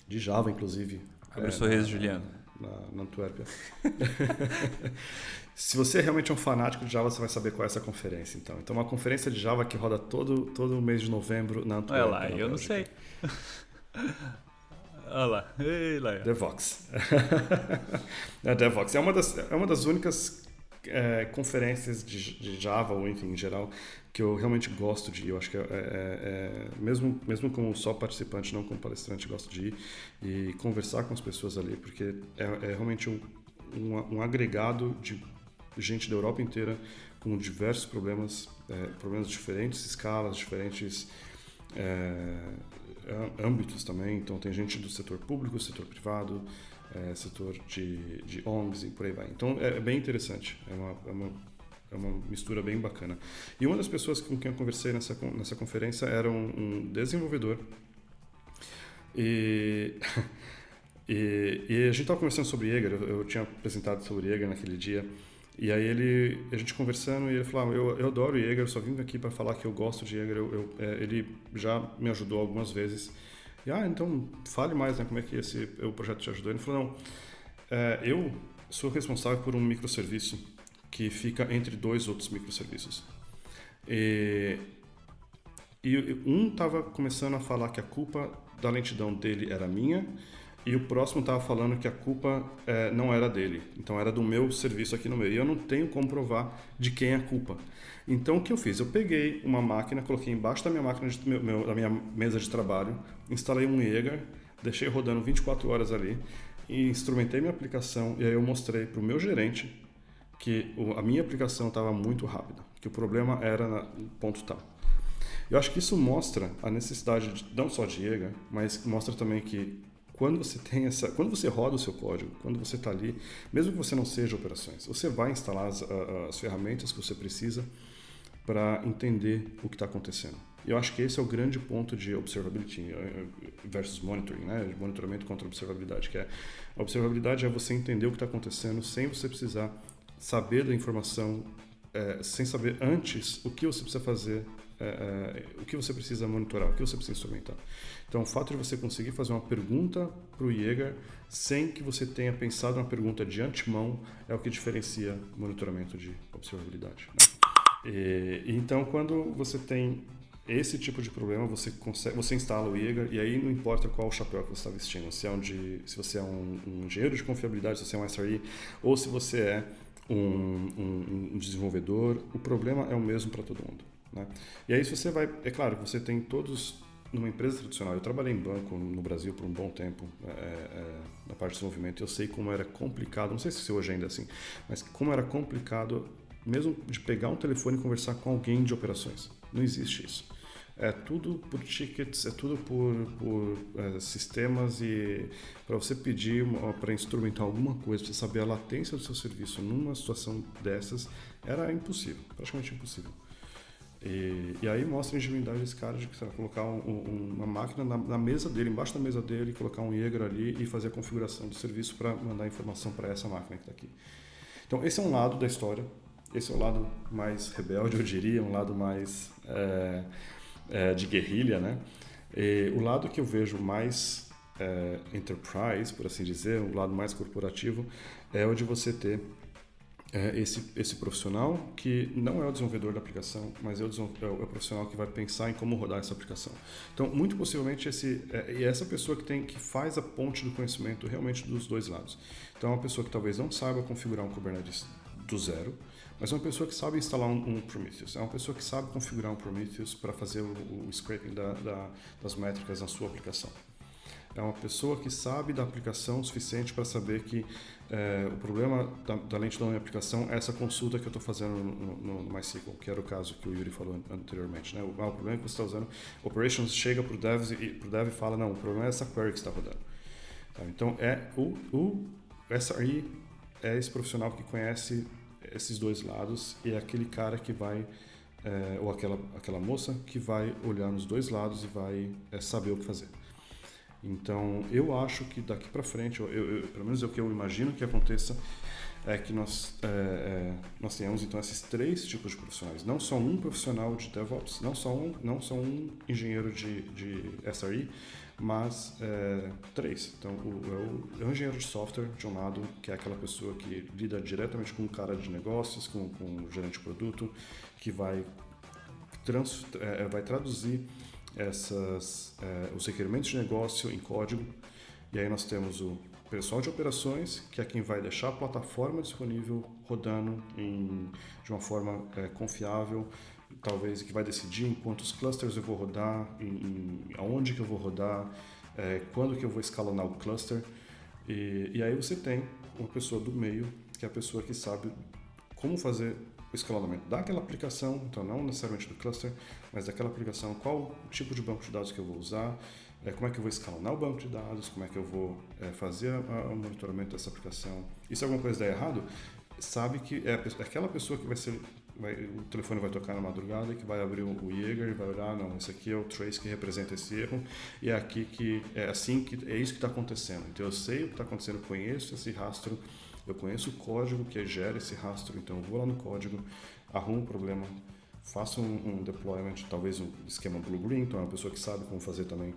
de Java, inclusive. Abre é, o sorriso, na- Juliano. Na, na Antuérpia. Se você realmente é um fanático de Java, você vai saber qual é essa conferência, então. Então, uma conferência de Java que roda todo, todo mês de novembro na Olha Antuérpia. lá, na eu não Bélgica. sei. Olha lá. Ei, lá. Devox. a Devox é uma das, é uma das únicas é, conferências de, de Java, ou enfim, em geral, que eu realmente gosto de ir. Eu acho que, é, é- é- mesmo, mesmo como só participante, não como palestrante, gosto de ir e conversar com as pessoas ali, porque é, é realmente um, um, um agregado de gente da Europa inteira com diversos problemas, é, problemas diferentes escalas, diferentes é, âmbitos também. Então, tem gente do setor público, setor privado, é, setor de, de ONGs e por aí vai. Então, é, é bem interessante. É uma, é, uma, é uma mistura bem bacana. E uma das pessoas com quem eu conversei nessa, nessa conferência era um, um desenvolvedor. E, e, e a gente estava conversando sobre Jäger. Eu, eu tinha apresentado sobre Jäger naquele dia. E aí ele, a gente conversando e ele falou, ah, eu, eu adoro Jäger, eu só vim aqui para falar que eu gosto de Jäger. Eu, eu- é, ele já me ajudou algumas vezes. E, ah, então fale mais, né, como é que esse o projeto te ajudou. Ele falou, não, é, eu sou responsável por um microserviço que fica entre dois outros microserviços. E, e um estava começando a falar que a culpa da lentidão dele era minha e o próximo estava falando que a culpa eh, não era dele, então era do meu serviço aqui no meio. E eu não tenho como provar de quem é a culpa. Então o que eu fiz? Eu peguei uma máquina, coloquei embaixo da minha máquina, de, meu, meu- da minha mesa de trabalho, instalei um Jaeger, deixei rodando 24 horas ali e instrumentei minha aplicação e aí eu mostrei para o meu gerente que o- a minha aplicação estava muito rápida, que o problema era na- ponto tal. Eu acho que isso mostra a necessidade de, não só de Jaeger, mas mostra também que quando você tem essa, quando você roda o seu código, quando você está ali, mesmo que você não seja operações, você vai instalar as, as ferramentas que você precisa para entender o que está acontecendo. Eu acho que esse é o grande ponto de observability eh, versus monitoring, né? Monitoramento contra observabilidade, que é a observabilidade é você entender o que está acontecendo sem você precisar saber da informação, eh, sem saber antes o que você precisa fazer, eh, eh, o que você precisa monitorar, o que você precisa instrumentar. Então, o fato de você conseguir fazer uma pergunta para o Jäger sem que você tenha pensado uma pergunta de antemão é o que diferencia monitoramento de observabilidade. né? E, então, quando você tem esse tipo de problema, você consegue, você instala o Jaeger e aí não importa qual chapéu que você está vestindo, se é um de, se você é um, um engenheiro de confiabilidade, se você é um SRE ou se você é um, um- um desenvolvedor, o problema é o mesmo para todo mundo. Né? E aí se você vai, é claro, você tem todos numa empresa tradicional. Eu trabalhei em banco no Brasil por um bom tempo é, é, na parte de desenvolvimento. Eu sei como era complicado, não sei se hoje ainda é assim, mas como era complicado mesmo de pegar um telefone e conversar com alguém de operações. Não existe isso. É tudo por tickets, é tudo por, por é, sistemas e para você pedir para instrumentar alguma coisa, para saber a latência do seu serviço numa situação dessas, era impossível, praticamente impossível. E, e aí mostra a ingenuidade desse cara de sei lá, colocar um- um- uma máquina na, na mesa dele, embaixo da mesa dele, colocar um Jaeger ali e fazer a configuração do serviço para mandar informação para essa máquina que está aqui. Então, esse é um lado da história. Esse é o lado mais rebelde, eu diria, um lado mais é, é, de guerrilha, né? E o lado que eu vejo mais é, enterprise, por assim dizer, o lado mais corporativo, é o de você ter é, esse, esse profissional que não é o desenvolvedor da aplicação, mas é é o- é o profissional que vai pensar em como rodar essa aplicação. Então, muito possivelmente, esse, é, é essa pessoa que, tem, que faz a ponte do conhecimento realmente dos dois lados. Então, é uma pessoa que talvez não saiba configurar um Kubernetes do zero, mas é uma pessoa que sabe instalar um, um Prometheus. É uma pessoa que sabe configurar um Prometheus para fazer o, o scraping da, da, das métricas na sua aplicação. É uma pessoa que sabe da aplicação o suficiente para saber que é, o problema da, da lentidão da minha aplicação é essa consulta que eu estou fazendo no, no, no MySQL, que era o caso que o Yuri falou an- anteriormente. Né? O, ah, o problema é que você está usando, Operations chega para o dev e pro dev fala, não, o problema é essa query que está rodando. Tá? Então, é o, o SRE é esse profissional que conhece esses dois lados e é aquele cara que vai, é, ou aquela, aquela moça que vai olhar nos dois lados e vai é, saber o que fazer. Então, eu acho que daqui para frente, eu, eu, pelo menos é o que eu imagino que aconteça, é que nós, é, é, nós tenhamos então esses três tipos de profissionais. Não só um profissional de DevOps, não só um, não só um engenheiro de, de SRE, mas é, três. Então, o, é o, é o engenheiro de software, de um lado, que é aquela pessoa que lida diretamente com o cara de negócios, com, com o gerente de produto, que vai, trans, é, vai traduzir essas, é, os requerimentos de negócio em código. E aí nós temos o pessoal de operações, que é quem vai deixar a plataforma disponível rodando em, de uma forma é, confiável, talvez que vai decidir em quantos clusters eu vou rodar, em, em aonde que eu vou rodar, é, quando que eu vou escalonar o cluster. E, e aí você tem uma pessoa do meio, que é a pessoa que sabe como fazer o escalonamento daquela aplicação, então não necessariamente do cluster, mas daquela aplicação, qual tipo de banco de dados que eu vou usar, é, como é que eu vou escalonar o banco de dados, como é que eu vou é, fazer o monitoramento dessa aplicação. E se alguma coisa der errado, sabe que é, aquela pessoa que vai ser Vai, o telefone vai tocar na madrugada que vai abrir o Jaeger e vai olhar, não, esse aqui é o trace que representa esse erro e é aqui que é assim que é isso que está acontecendo. Então eu sei o que está acontecendo, eu conheço esse rastro, eu conheço o código que gera esse rastro, então eu vou lá no código, arrumo o problema, faço um, um deployment, talvez um esquema blue green, então é uma pessoa que sabe como fazer também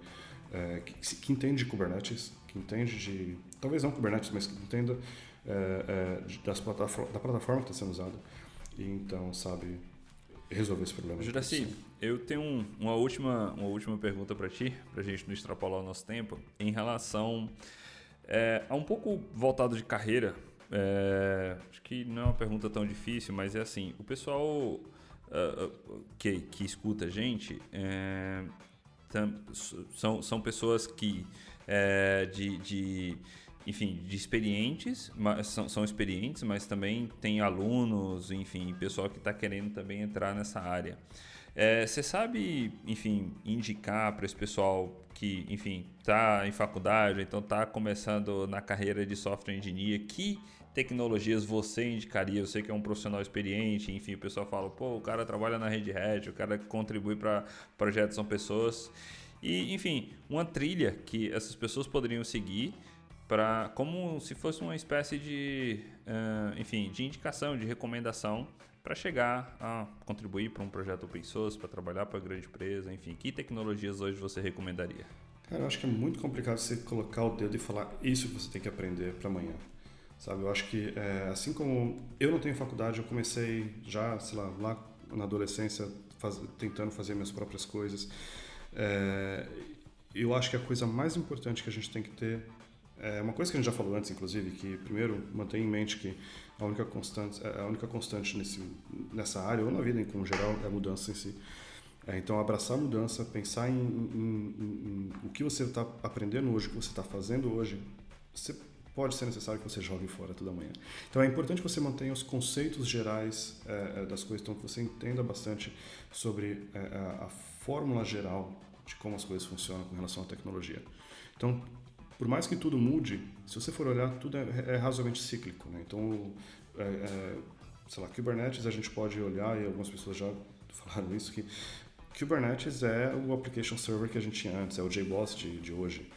é, que, que, entende de Kubernetes, que entende de, talvez não Kubernetes, mas que entenda é, é, das da plataforma que está sendo usada e então sabe resolver esse problema. Juraci, eu tenho um, uma, última, uma última pergunta para ti, para a gente não extrapolar o nosso tempo, em relação é, a um pouco voltado de carreira. É, acho que não é uma pergunta tão difícil, mas é assim: o pessoal uh, que, que escuta a gente é, são, são pessoas que é, de, de enfim, de experientes, mas são, são experientes, mas também tem alunos, enfim, pessoal que está querendo também entrar nessa área. Você é, sabe, enfim, indicar para esse pessoal que, enfim, está em faculdade, então está começando na carreira de software engineer, que tecnologias você indicaria? Eu sei que é um profissional experiente, enfim, o pessoal fala, pô, o cara trabalha na Red Hat, o cara contribui para projetos, são pessoas. E, enfim, uma trilha que essas pessoas poderiam seguir para como se fosse uma espécie de, uh, enfim, de indicação, de recomendação para chegar a contribuir para um projeto open source, para trabalhar para grande empresa, enfim, que tecnologias hoje você recomendaria? Cara, eu acho que é muito complicado você colocar o dedo e falar isso que você tem que aprender para amanhã. Sabe, eu acho que é, assim como eu não tenho faculdade, eu comecei já, sei lá, lá na adolescência faz, tentando fazer minhas próprias coisas. É, eu acho que a coisa mais importante que a gente tem que ter é uma coisa que a gente já falou antes, inclusive, que primeiro mantenha em mente que a única constante, é, a única constante nesse, nessa área ou na vida em como geral é a mudança em si. É, então abraçar a mudança, pensar em, em, em, em o que você está aprendendo hoje, o que você está fazendo hoje, você pode ser necessário que você jogue fora toda manhã. Então é importante que você mantenha os conceitos gerais é, das coisas, então que você entenda bastante sobre é, a, a fórmula geral de como as coisas funcionam com relação à tecnologia. Então por mais que tudo mude, se você for olhar, tudo é, é razoavelmente cíclico. Né? Então, sei lá, Kubernetes a gente pode olhar, e algumas pessoas já falaram isso, que Kubernetes é o application server que a gente tinha antes, é o JBoss de, de hoje.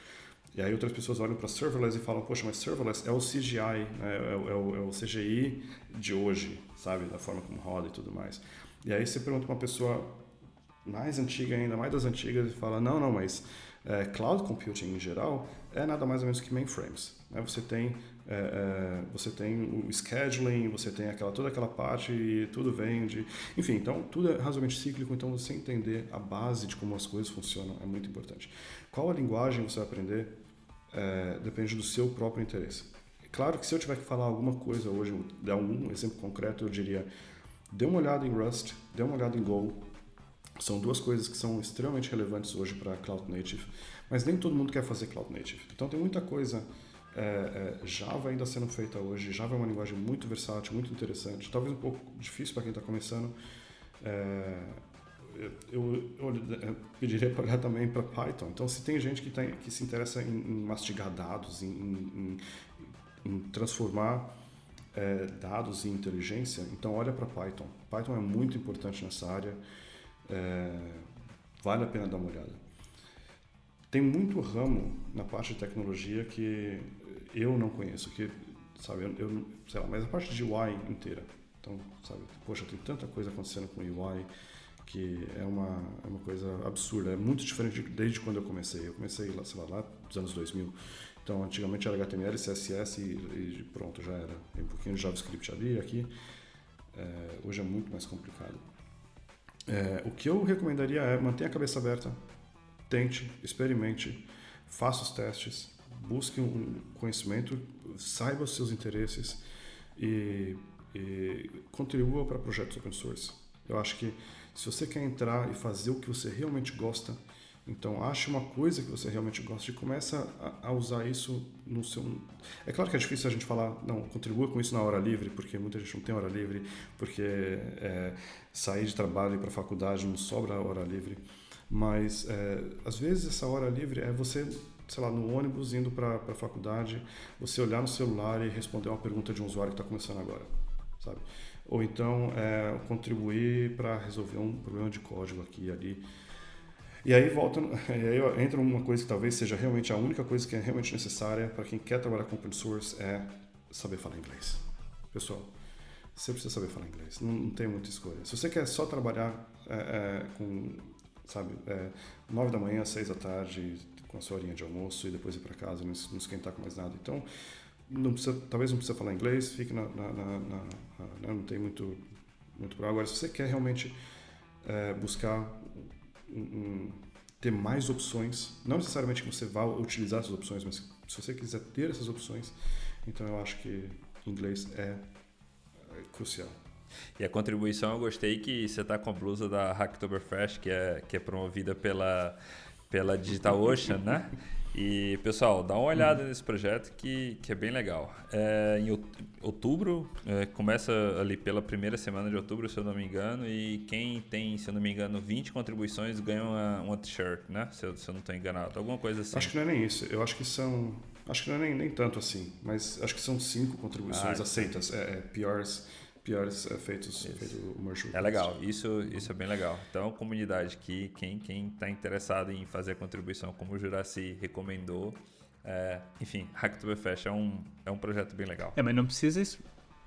E aí outras pessoas olham para serverless e falam, poxa, mas serverless é o CGI, né? é, é, o, é o CGI de hoje, sabe? Da forma como roda e tudo mais. E aí você pergunta para uma pessoa mais antiga ainda, mais das antigas, e fala, não, não, mas é, cloud computing em geral é nada mais ou menos que mainframes. Né? Você tem é, é, você tem o scheduling, você tem aquela toda aquela parte e tudo vem de, enfim, então tudo é razoavelmente cíclico. Então você entender a base de como as coisas funcionam é muito importante. Qual a linguagem você vai aprender é, depende do seu próprio interesse. Claro que se eu tiver que falar alguma coisa hoje, dar um exemplo concreto, eu diria dê uma olhada em Rust, dê uma olhada em Go, são duas coisas que são extremamente relevantes hoje para Cloud Native, mas nem todo mundo quer fazer Cloud Native. Então tem muita coisa é, é, Java ainda sendo feita hoje. Java é uma linguagem muito versátil, muito interessante. Talvez um pouco difícil para quem está começando. É, eu, eu, pediria para olhar também para Python. Então, se tem gente que, tem, que se interessa em, em mastigar dados, em, em, em transformar é, dados em inteligência, então olha para Python. Python é muito importante nessa área. É, vale a pena dar uma olhada. tem muito ramo na parte de tecnologia que eu não conheço, que sabe, eu, eu sei lá, mas a parte de UI inteira. Então, sabe, poxa, tem tanta coisa acontecendo com UI que é uma, é uma coisa absurda, é muito diferente desde quando eu comecei. Eu comecei lá, sei lá, lá dos anos 2000. Então, antigamente era HTML, CSS e, e pronto, já era. Tem um pouquinho de JavaScript ali aqui. É, hoje é muito mais complicado. É, o que eu recomendaria é mantenha a cabeça aberta, tente, experimente, faça os testes, busque um conhecimento, saiba os seus interesses e, e contribua para projetos open source. Eu acho que se você quer entrar e fazer o que você realmente gosta, então ache uma coisa que você realmente gosta e começa a, usar isso no seu. É claro que é difícil a gente falar, não, contribua com isso na hora livre, porque muita gente não tem hora livre, porque é, sair de trabalho e para faculdade não sobra hora livre. Mas é, às vezes essa hora livre é você, sei lá, no ônibus indo para a faculdade, você olhar no celular e responder uma pergunta de um usuário que está começando agora, sabe? Ou então é, contribuir para resolver um problema de código aqui ali. E aí volta, e aí entra uma coisa que talvez seja realmente a única coisa que é realmente necessária para quem quer trabalhar com open source é saber falar inglês. Pessoal, você precisa saber falar inglês, não, não tem muita escolha. Se você quer só trabalhar é, é, com, sabe, é, nove da manhã, seis da tarde, com a sua horinha de almoço e depois ir para casa, não, não esquentar com mais nada. Então, não precisa, talvez não precisa falar inglês, fique na, na, na, na não tem muito muito problema. Agora, se você quer realmente é, buscar um, um, ter mais opções, não necessariamente que você vá utilizar essas opções, mas se você quiser ter essas opções, então eu acho que inglês é, é crucial. E a contribuição eu gostei que você está com a blusa da Hacktoberfest, que é, que é promovida pela, pela DigitalOcean, né? E, pessoal, dá uma olhada nesse projeto que, que é bem legal. É, em outubro, é, começa ali pela primeira semana de outubro, se eu não me engano, e quem tem, se eu não me engano, 20 contribuições ganha uma, uma t-shirt, né? Se eu, se eu não estou enganado. Alguma coisa assim. Acho que não é nem isso. Eu acho que são. Acho que não é nem, nem tanto assim, mas acho que são cinco contribuições ah, aceitas. É, é, PRs piores é, feitos feito merge É legal, isso, isso é bem legal. Então, comunidade que quem quem está interessado em fazer a contribuição, como o Juraci recomendou, é, enfim, Hacktoberfest é um, é um projeto bem legal. É, mas não precisa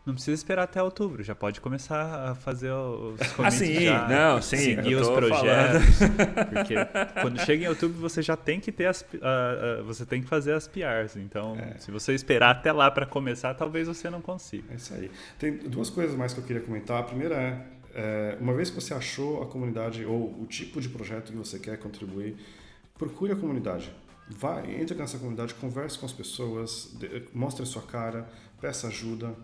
não precisa esperar até outubro, já pode começar a fazer os commits ah, sim, já, não, sim, seguir os projetos. porque quando chega em outubro você já tem que ter as, uh, uh, você tem que fazer as PRs. Então, é. se você esperar até lá para começar, talvez você não consiga. É isso aí. Tem duas coisas mais que eu queria comentar. A primeira é, é uma vez que você achou a comunidade ou o tipo de projeto que você quer contribuir, procure a comunidade. Vai, entre nessa comunidade, converse com as pessoas, de, mostre a sua cara, peça ajuda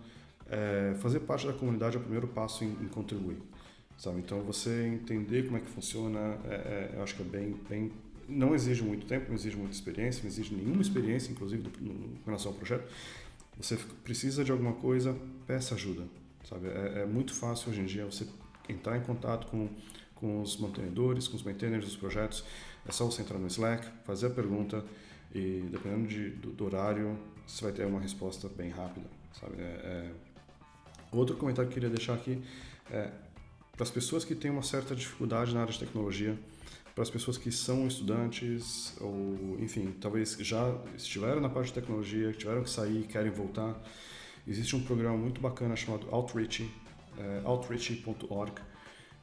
é, fazer parte da comunidade é o primeiro passo em, em contribuir. Sabe? Então, você entender como é que funciona, é, é, eu acho que é bem, bem. Não exige muito tempo, não exige muita experiência, não exige nenhuma experiência, inclusive, do, no, em relação ao projeto. Você precisa de alguma coisa, peça ajuda. Sabe? É, é muito fácil hoje em dia você entrar em contato com, com os mantenedores, com os maintainers dos projetos. É só você entrar no Slack, fazer a pergunta e, dependendo de, do, do horário, você vai ter uma resposta bem rápida. Sabe? É, é Outro comentário que eu queria deixar aqui é para as pessoas que têm uma certa dificuldade na área de tecnologia, para as pessoas que são estudantes ou, enfim, talvez já estiveram na parte de tecnologia, tiveram que sair querem voltar, existe um programa muito bacana chamado Outreach, é, outreach.org.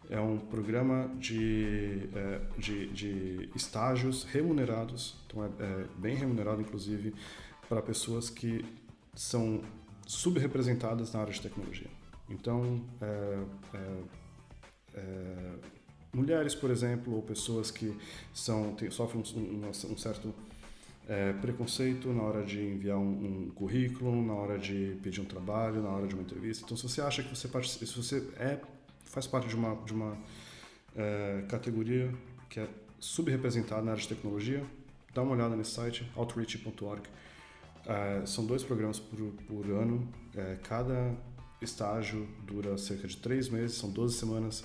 É um programa de, é, de, de, estágios remunerados, então é, é bem remunerado, inclusive, para pessoas que são subrepresentadas na área de tecnologia. Então, é, é, é, mulheres, por exemplo, ou pessoas que são, tem, sofrem um, um certo é, preconceito na hora de enviar um, um, currículo, na hora de pedir um trabalho, na hora de uma entrevista. Então, se você acha que você, se você é, faz parte de uma, de uma é, categoria que é subrepresentada na área de tecnologia, dá uma olhada nesse site, outreach.org Uh, são dois programas por, por ano. Uh, cada estágio dura cerca de três meses, são 12 semanas.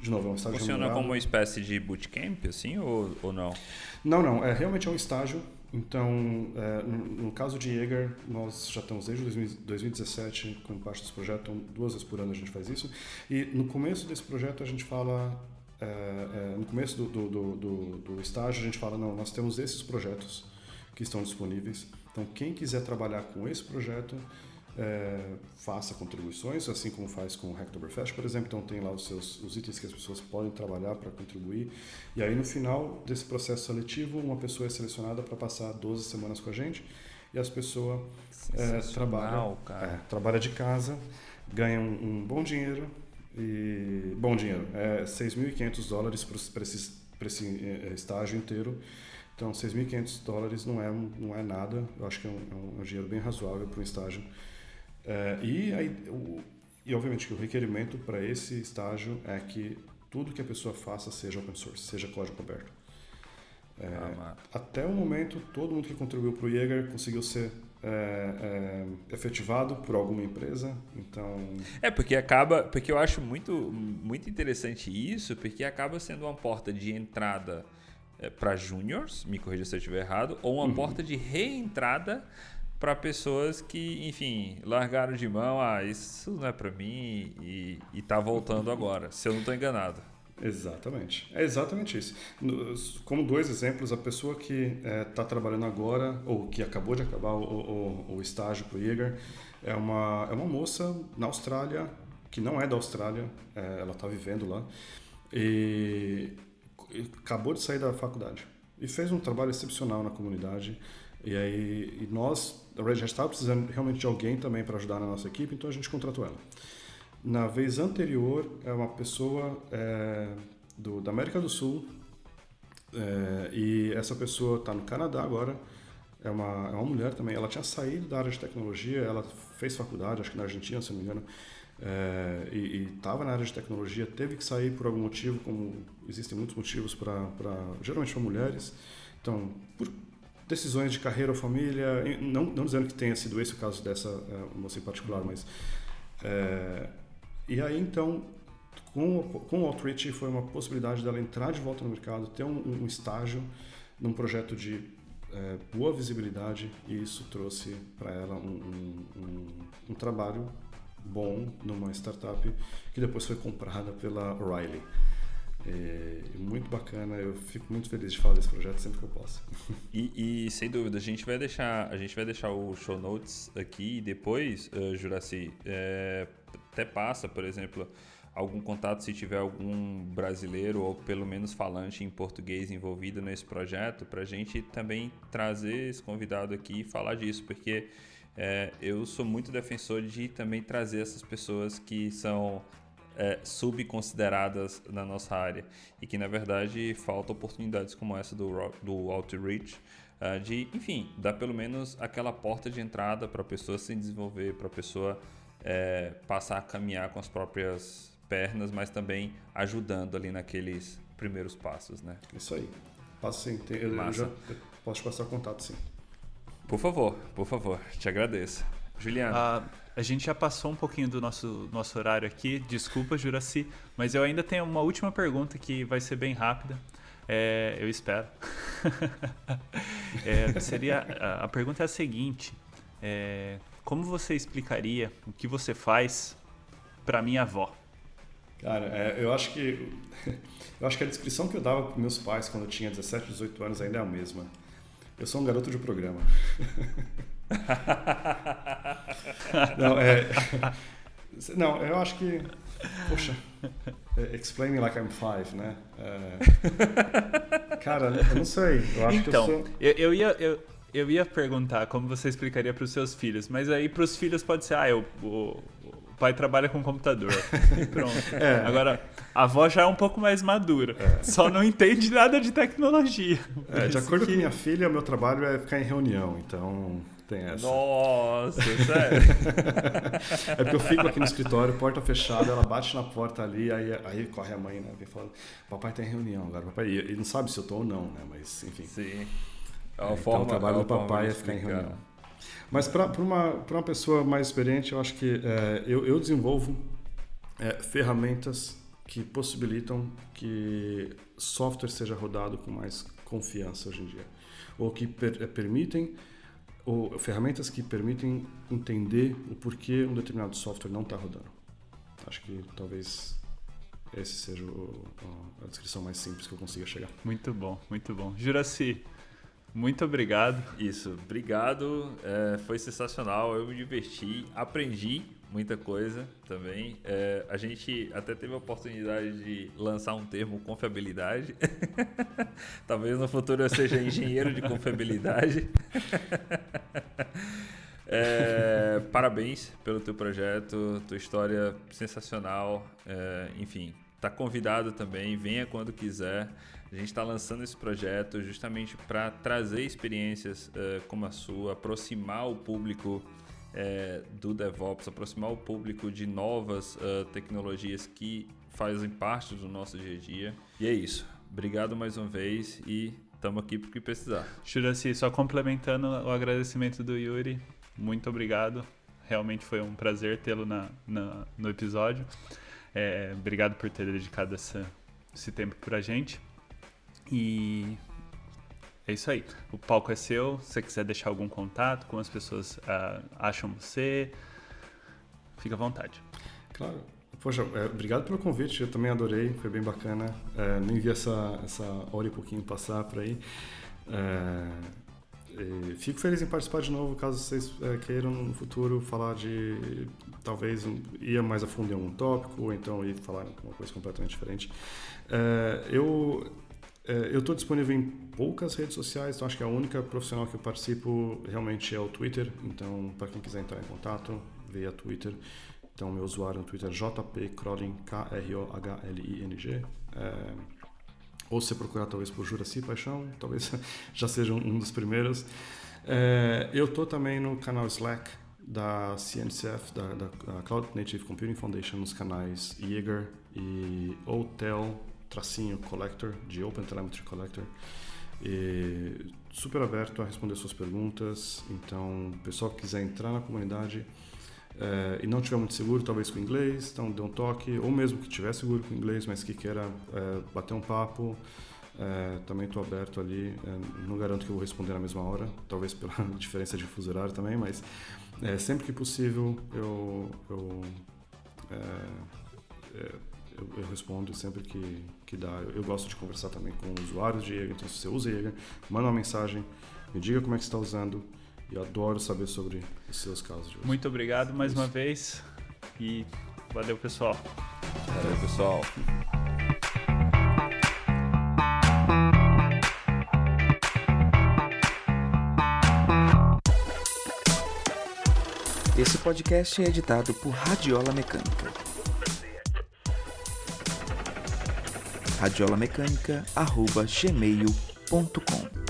De novo, é um estágio Funciona remunerado. como uma espécie de bootcamp, assim, ou, ou não? Não, não. É, realmente é um estágio. Então, é, no, no, caso de Jäger, nós já estamos desde 2017 como parte desse projeto, então duas vezes por ano a gente faz isso. E no começo desse projeto a gente fala é, é, no começo do, do, do, do, do estágio, a gente fala: não, nós temos esses projetos que estão disponíveis. Então, quem quiser trabalhar com esse projeto, é, faça contribuições, assim como faz com o Hacktoberfest, por exemplo. Então, tem lá os, seus, os itens que as pessoas podem trabalhar para contribuir. E aí, no final desse processo seletivo, uma pessoa é selecionada para passar 12 semanas com a gente e as pessoas é, trabalham, é, trabalha de casa, ganham um, um bom dinheiro e bom dinheiro é 6.500 dólares para esse, esse é, estágio inteiro. Então, 6.500 dólares não é, não é nada. Eu acho que é um, é um é dinheiro bem razoável para um estágio. É, e, aí, o, e, obviamente, que o requerimento para esse estágio é que tudo que a pessoa faça seja open source, seja código aberto. Ah, até o momento, todo mundo que contribuiu para o Jaeger conseguiu ser é, é, efetivado por alguma empresa. Então é porque acaba, porque eu acho muito muito interessante isso, porque acaba sendo uma porta de entrada para juniors, me corrija se eu estiver errado, ou uma uhum. porta de reentrada para pessoas que, enfim, largaram de mão, ah, isso não é para mim e, e tá voltando agora, se eu não estou enganado. Exatamente. É exatamente isso. Como dois exemplos, a pessoa que está é, tá trabalhando agora, ou que acabou de acabar o, o, o estágio para o Jäger, é uma, é uma moça na Austrália, que não é da Austrália, é, ela está vivendo lá, e, acabou de sair da faculdade. E fez um trabalho excepcional na comunidade. E aí e nós, a Red estava precisando realmente de alguém também para ajudar na nossa equipe, então a gente contratou ela. Na vez anterior, é uma pessoa é, do, da América do Sul é, e essa pessoa está no Canadá agora. É uma, é uma mulher também. Ela tinha saído da área de tecnologia, ela fez faculdade, acho que na Argentina, se não me engano, é, e estava na área de tecnologia, teve que sair por algum motivo, como existem muitos motivos para, geralmente para mulheres. Então, por decisões de carreira ou família, não, não dizendo que tenha sido esse o caso dessa é, moça em particular, mas é, e aí, então, com, com o Outreach foi uma possibilidade dela entrar de volta no mercado, ter um, um estágio num projeto de é, boa visibilidade e isso trouxe para ela um, um, um, trabalho bom numa startup que depois foi comprada pela O'Reilly. É muito bacana, eu fico muito feliz de falar desse projeto sempre que eu posso. E, e, sem dúvida, a gente vai deixar, a gente vai deixar o show notes aqui e depois, uh, Juraci, é, até passa, por exemplo, algum contato se tiver algum brasileiro ou pelo menos falante em português envolvido nesse projeto, para a gente também trazer esse convidado aqui e falar disso, porque é, eu sou muito defensor de também trazer essas pessoas que são é, subconsideradas na nossa área e que na verdade falta oportunidades como essa do, do Outreach. Uh, de, enfim, dar pelo menos aquela porta de entrada para a pessoa se desenvolver, para a pessoa é, passar a caminhar com as próprias pernas, mas também ajudando ali naqueles primeiros passos, né? Isso aí. Passo sim. Tem, eu, eu já eu posso passar contato sim. Por favor, por favor, te agradeço. Juliano. Uh, a gente já passou um pouquinho do nosso, nosso horário aqui, desculpa, Juraci, mas eu ainda tenho uma última pergunta que vai ser bem rápida. É, eu espero. é, seria a, a, pergunta é a seguinte: é, como você explicaria o que você faz para minha avó? Cara, é, eu acho que eu acho que a descrição que eu dava para meus pais quando eu tinha 17, 18 anos ainda é a mesma. Eu sou um garoto de programa. não, é, não, eu acho que Poxa, é, explain me like I'm five, né? É, cara, eu não sei. Eu acho então, que eu sou. Eu, eu ia, eu, eu ia perguntar como você explicaria para os seus filhos, mas aí para os filhos pode ser, ah, eu, o pai trabalha com computador. Pronto. É. Agora, a avó já é um pouco mais madura, é. só não entende nada de tecnologia. É, de acordo que... com minha filha, o meu trabalho é ficar em reunião, então tem essa. Nossa, sério? é porque eu fico aqui no escritório, porta fechada, ela bate na porta ali, aí, aí corre a mãe, né? Vem falando, papai tá em reunião agora, papai. E ele não sabe se eu tô ou não, né? Mas, enfim. Sim. É, então, forma, o trabalho do papai é ficar em reunião. Mas para uma, uma pessoa mais experiente, eu acho que é, eu, eu desenvolvo é, ferramentas que possibilitam que software seja rodado com mais confiança hoje em dia. Ou que per, é, permitem, ou ferramentas que permitem entender o porquê um determinado software não está rodando. Acho que talvez esse seja o, a descrição mais simples que eu consiga chegar. Muito bom, muito bom. Juraci, muito obrigado. Isso, obrigado. É, foi sensacional. Eu me diverti, aprendi muita coisa também. É, a gente até teve a oportunidade de lançar um termo confiabilidade. Talvez no futuro eu seja engenheiro de confiabilidade. É, parabéns pelo teu projeto, tua história sensacional. É, enfim, tá convidado também, venha quando quiser. A gente está lançando esse projeto justamente para trazer experiências é, como a sua, aproximar o público é, do DevOps, aproximar o público de novas uh, tecnologias que fazem parte do nosso dia a dia. E é isso. Obrigado mais uma vez e estamos aqui porque precisar. Juraci, só complementando o agradecimento do Yuri, muito obrigado. Realmente foi um prazer tê-lo na, na, no episódio. É, obrigado por ter dedicado essa, esse tempo para gente. E é isso aí. O palco é seu. Se você quiser deixar algum contato, como as pessoas uh, acham você, fica à vontade. Claro. Poxa, é, obrigado pelo convite. Eu também adorei. Foi bem bacana. É, nem vi essa, essa hora e pouquinho passar por aí. É, fico feliz em participar de novo, caso vocês é, queiram no futuro falar de talvez ir mais a fundo em algum tópico, ou então ir falar uma coisa completamente diferente. É, eu eu estou disponível em poucas redes sociais, então acho que a única profissional que eu participo realmente é o Twitter. Então, para quem quiser entrar em contato, via Twitter. Então, meu usuário no Twitter é jpcrolling, K-R-O-H-L-I-N-G. É, ou se procurar talvez por Juraci Paixão, talvez já seja um dos primeiros. É, eu estou também no canal Slack da CNCF, da, da Cloud Native Computing Foundation, nos canais Jaeger e Hotel tracinho collector, de Open Telemetry Collector. E super aberto a responder suas perguntas. Então, o pessoal que quiser entrar na comunidade é, e não tiver muito seguro, talvez com inglês, então dê um toque, ou mesmo que tiver seguro com inglês, mas que queira é, bater um papo, é, também estou aberto ali. não garanto que eu vou responder na mesma hora, talvez pela diferença de fuso horário também, mas sempre que possível eu, eu eu, eu, respondo sempre que, que dá. Eu, eu, gosto de conversar também com usuários de Jaeger, então se você usa Jaeger, manda uma mensagem, me diga como é que está usando e adoro saber sobre os seus casos. Muito obrigado mais uma vez e valeu pessoal. Valeu pessoal. Esse podcast é editado por Radiola Mecânica. radiolamecânica.gmail.com